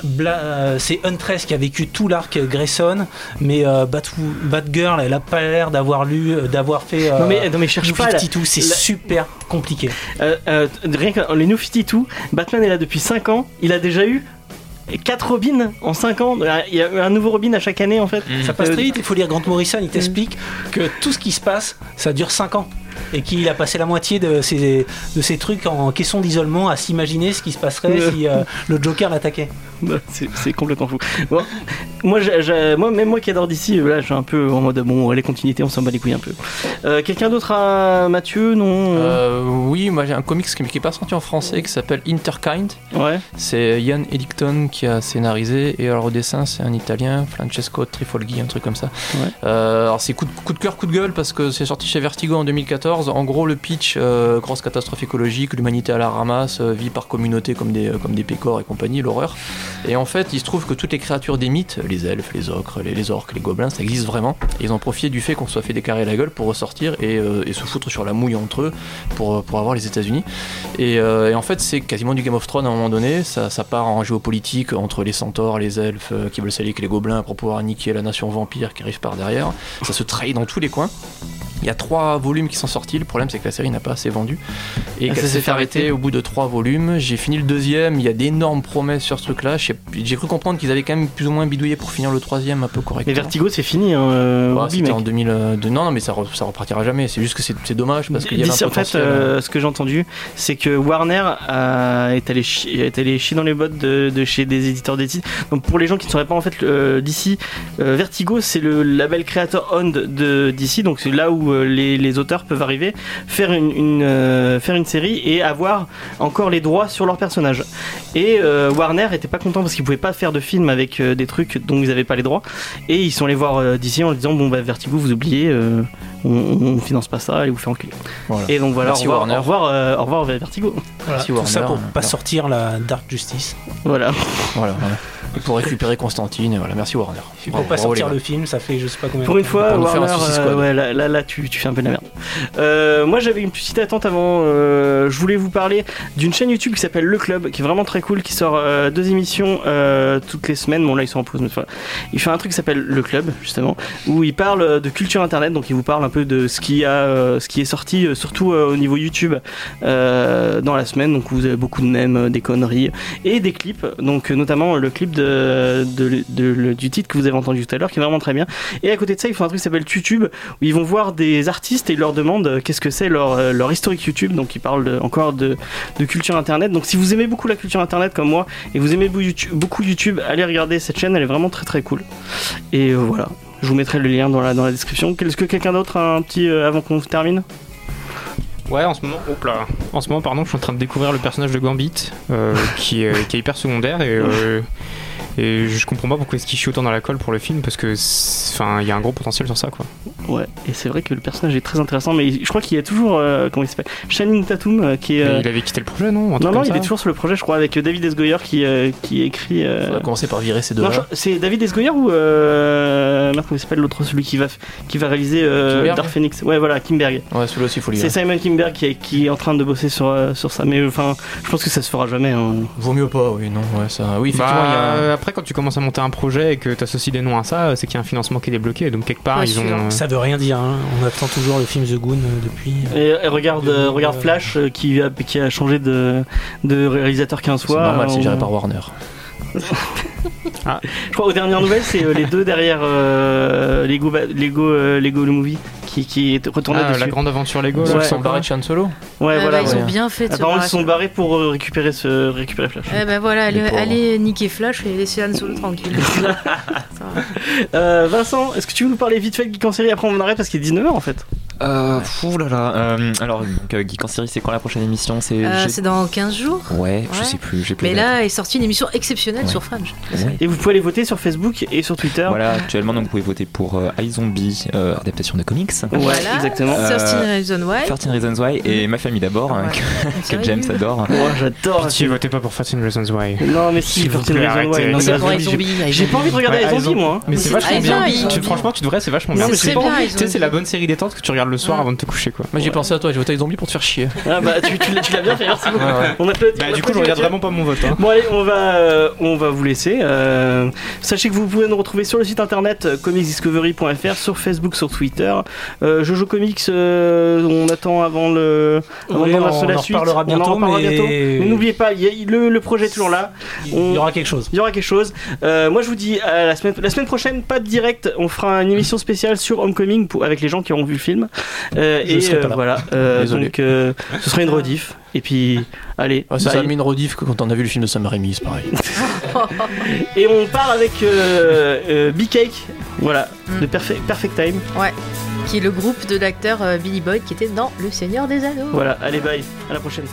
Bla- euh, c'est Huntress qui a vécu tout l'arc Grayson, mais euh, Bat- Batgirl, elle a pas l'air d'avoir lu, euh, d'avoir fait. euh, Non mais, non mais cherche New pas là. 52, c'est la- super compliqué. Euh, rien que les New 52, Batman est là depuis 5 ans, il a déjà eu 4 Robins en 5 ans. Il y a eu un nouveau Robin à chaque année en fait. Ça passe très vite, il faut lire Grant Morrison, il t'explique que tout ce qui se passe, ça dure 5 ans. Et qu'il a passé la moitié de ses, de ses trucs en caisson d'isolement à s'imaginer ce qui se passerait Ouais. si euh, le Joker l'attaquait. *laughs* C'est complètement fou. Bon, moi, même moi qui adore d'ici, là, je suis un peu en mode bon, les continuités, on s'en bat les couilles un peu. Euh, Quelqu'un d'autre à Mathieu Non Euh, oui, moi j'ai un comics qui qui est pas sorti en français qui s'appelle Interkind. Ouais. C'est Ian Edington qui a scénarisé et alors au dessin c'est un italien, Francesco Trifolghi, un truc comme ça. Ouais. Euh, alors c'est coup de, coup de cœur, coup de gueule parce que c'est sorti chez Vertigo en 2014. En gros, le pitch, euh, grosse catastrophe écologique, l'humanité à la ramasse, euh, vie par communauté comme des, comme des pécores et compagnie, l'horreur. Et en fait, il se trouve que toutes les créatures des mythes, les elfes, les ocres, les, les orques, les gobelins, ça existe vraiment. Et ils ont profité du fait qu'on se soit fait décarrer la gueule pour ressortir et, euh, et se foutre sur la mouille entre eux pour, pour avoir les États-Unis. Et, euh, et en fait, c'est quasiment du Game of Thrones à un moment donné. Ça, ça part en géopolitique entre les centaures, les elfes euh, qui veulent s'allier avec les gobelins pour pouvoir niquer la nation vampire qui arrive par derrière. Ça se trahit dans tous les coins. Il y a trois volumes qui sont sortis. Le problème, c'est que la série n'a pas assez vendu. Et Ah, qu'elle ça s'est s'est fait arrêté. arrêter au bout de trois volumes. J'ai fini le deuxième. Il y a d'énormes promesses sur ce truc-là. J'ai cru comprendre qu'ils avaient quand même plus ou moins bidouillé pour finir le troisième un peu Mais correctement. Vertigo, c'est fini. Hein, euh, c'était en 2002. Non, non, mais ça, ça repartira jamais. C'est juste que c'est dommage parce qu'il y avait un en fait, potentiel. euh, ce que j'ai entendu, c'est que Warner a, est, allé chier, est allé chier dans les bottes de, de chez des éditeurs d'édits. Donc pour les gens qui ne sauraient pas, en fait, euh, d'ici, euh, Vertigo, c'est le label créateur owned de d'ici. Donc c'est là où euh, les, les auteurs peuvent arriver, faire une, une, euh, faire une série et avoir encore les droits sur leurs personnages. Et euh, Warner était pas content parce qu'ils pouvaient pas faire de film avec euh, des trucs dont ils n'avaient pas les droits. Et ils sont allés voir euh, d'ici en disant bon bah Vertigo, vous oubliez. On, on finance pas ça et vous fait enculer. Voilà. Et donc voilà, Merci au revoir, Warner. au revoir, euh, au revoir Vertigo. Voilà, Merci, tout ça pour pas Alors. sortir la Dark Justice. Voilà. Voilà, voilà. Et pour récupérer Constantine, et voilà, merci Warner. Et pour Bravo, pas bravo, sortir le film, ça fait je sais pas combien Pour de une temps. fois, Pour nous faire un Warner, Suicide euh, ouais, là, là, là, tu, tu fais un peu de la merde. Euh, moi, j'avais une petite attente avant. euh, je voulais vous parler d'une chaîne YouTube qui s'appelle Le Club, qui est vraiment très cool, qui sort euh, deux émissions euh, toutes les semaines. Bon, là, ils sont en pause, mais enfin, il fait un truc qui s'appelle Le Club, justement, où il parle de culture internet. Donc, il vous parle un peu de ce qui a, euh, ce qui est sorti, euh, surtout euh, au niveau YouTube, dans la semaine. Donc, vous avez beaucoup de mèmes, des conneries et des clips. Donc, notamment le clip de, du titre que vous avez entendu tout à l'heure, qui est vraiment très bien. Et à côté de ça, ils font un truc qui s'appelle YouTube, où ils vont voir des artistes et ils leur demandent qu'est-ce que c'est leur, leur historique YouTube. Donc ils parlent encore de, de culture internet. Donc si vous aimez beaucoup la culture internet comme moi et vous aimez beaucoup YouTube, allez regarder cette chaîne, elle est vraiment très très cool. Et voilà. Je vous mettrai le lien dans la, dans la description. Est-ce que quelqu'un d'autre a un petit euh, avant qu'on termine? Ouais, en ce moment, là. En ce moment, pardon, je suis en train de découvrir le personnage de Gambit, euh, qui, est, qui est hyper secondaire et, euh, et je comprends pas pourquoi est-ce qu'il chie autant dans la colle pour le film parce que, enfin, il y a un gros potentiel sur ça, quoi. Ouais. Et c'est vrai que le personnage est très intéressant, mais je crois qu'il y a toujours euh, comment il s'appelle Channing Tatum euh, qui est. Euh, il avait quitté le projet, non non non, il ça est toujours sur le projet, je crois, avec euh, David S. Goyer qui euh, qui écrit. euh, On va commencer par virer ces je- c'est David Esgoyer ou euh, comment il s'appelle l'autre celui qui va qui va réaliser euh, Dark Phoenix ouais voilà Kimberg Ouais, celui-là aussi, il faut le c'est. Simon Kimberg qui est, qui est en train de bosser sur euh, sur ça mais enfin je pense que ça se fera jamais hein. Vaut mieux pas, oui, non, ouais, ça. Oui, effectivement, il y a. Après, quand tu commences à monter un projet et que tu associes des noms à ça, c'est qu'il y a un financement qui est débloqué. Donc, quelque part, ils ont. Ça veut rien dire. hein. On attend toujours le film The Goon euh, depuis. et, et regarde euh, regarde Flash euh, qui a qui a changé de de réalisateur 15 C'est fois normal, c'est on- géré par Warner. *laughs* je crois aux dernières nouvelles c'est euh, les deux derrière euh, Lego Lego euh, Lego le movie qui qui est retourné Ah, dessus la grande aventure Lego, Ils Ouais. sont barrés de Chan Solo ouais Ah voilà bah, ils ouais. ont bien fait apparemment ils se sont barrés pour récupérer ce récupérer Flash Eh ben voilà, allez, allez niquer Flash et laisser Han Solo tranquille. *laughs* Euh, Vincent, est-ce que tu veux nous parler vite fait de Geek en série? Après, on arrête parce qu'il est 19h en fait. Euh, ouh là là. Euh, alors, donc, euh, Geek en série, c'est quand la prochaine émission? C'est. Euh, j'ai- c'est dans 15 jours? Ouais, je Ouais. sais plus. J'ai plus Mais la date. là est sortie une émission exceptionnelle Ouais. sur Fringe. Ouais. Et vous pouvez aller voter sur Facebook et sur Twitter. Voilà, actuellement, donc, vous pouvez voter pour euh, iZombie, euh, adaptation de comics. Ouais, Voilà. exactement. Euh, 13 Reasons Why. 13 Reasons Why et Ma famille d'abord, hein, que, que James adore. Moi, j'adore. Pitié, votez pas pour 13 Reasons Why. Non, mais si, S'il vous 13 plaît, Reasons Why. Non, mais C'est la pour zombie, les j'ai- zombies. J'ai pas envie de regarder Ouais, les zombies, Zombie. moi. hein. Mais c'est vachement bien. Tu- franchement, tu devrais, c'est vachement Mais bien. c'est C'est très bien, ils tu sais, c'est la bonne série détente que tu regardes le soir Ouais. avant de te coucher, quoi. Moi, j'ai pensé à toi, j'ai voté avec Zombie pour te faire chier. Ah bah, tu, tu l'as- tu l'as bien fait, merci beaucoup. Ouais, ouais. On applaudit. Bah, on du coup, je regarde vraiment pas mon vote. hein. Bon allez, on va, euh, on va vous laisser. Euh, sachez que vous pouvez nous retrouver sur le site internet euh, comicsdiscovery.fr, sur Facebook, sur Twitter. Euh, Jojo Comics, euh, on attend avant le. Avant Oui, on lancer la en suite. reparlera On en bientôt, reparlera mais- bientôt. Mais n'oubliez pas, il y a- le, le projet est toujours là. Il y aura quelque chose. Il y aura quelque chose. Euh, moi, je vous dis à la semaine, la semaine prochaine, pas de direct. On fera une émission spéciale sur Homecoming pour, avec les gens qui auront vu le film. Euh, Je et serai pas euh, là. voilà. Euh, Désolé. donc, euh, ce sera une rediff. Et puis, allez. Ouais, c'est bye. ça, mine rediff que quand on a vu le film de Sam Raimi, c'est pareil. *laughs* Et on part avec euh, euh, Big Cake. Voilà. Mm. De Perfect, Perfect Time. Qui est le groupe de l'acteur euh, Billy Boyd qui était dans Le Seigneur des Anneaux. Voilà. Allez, bye. À la prochaine.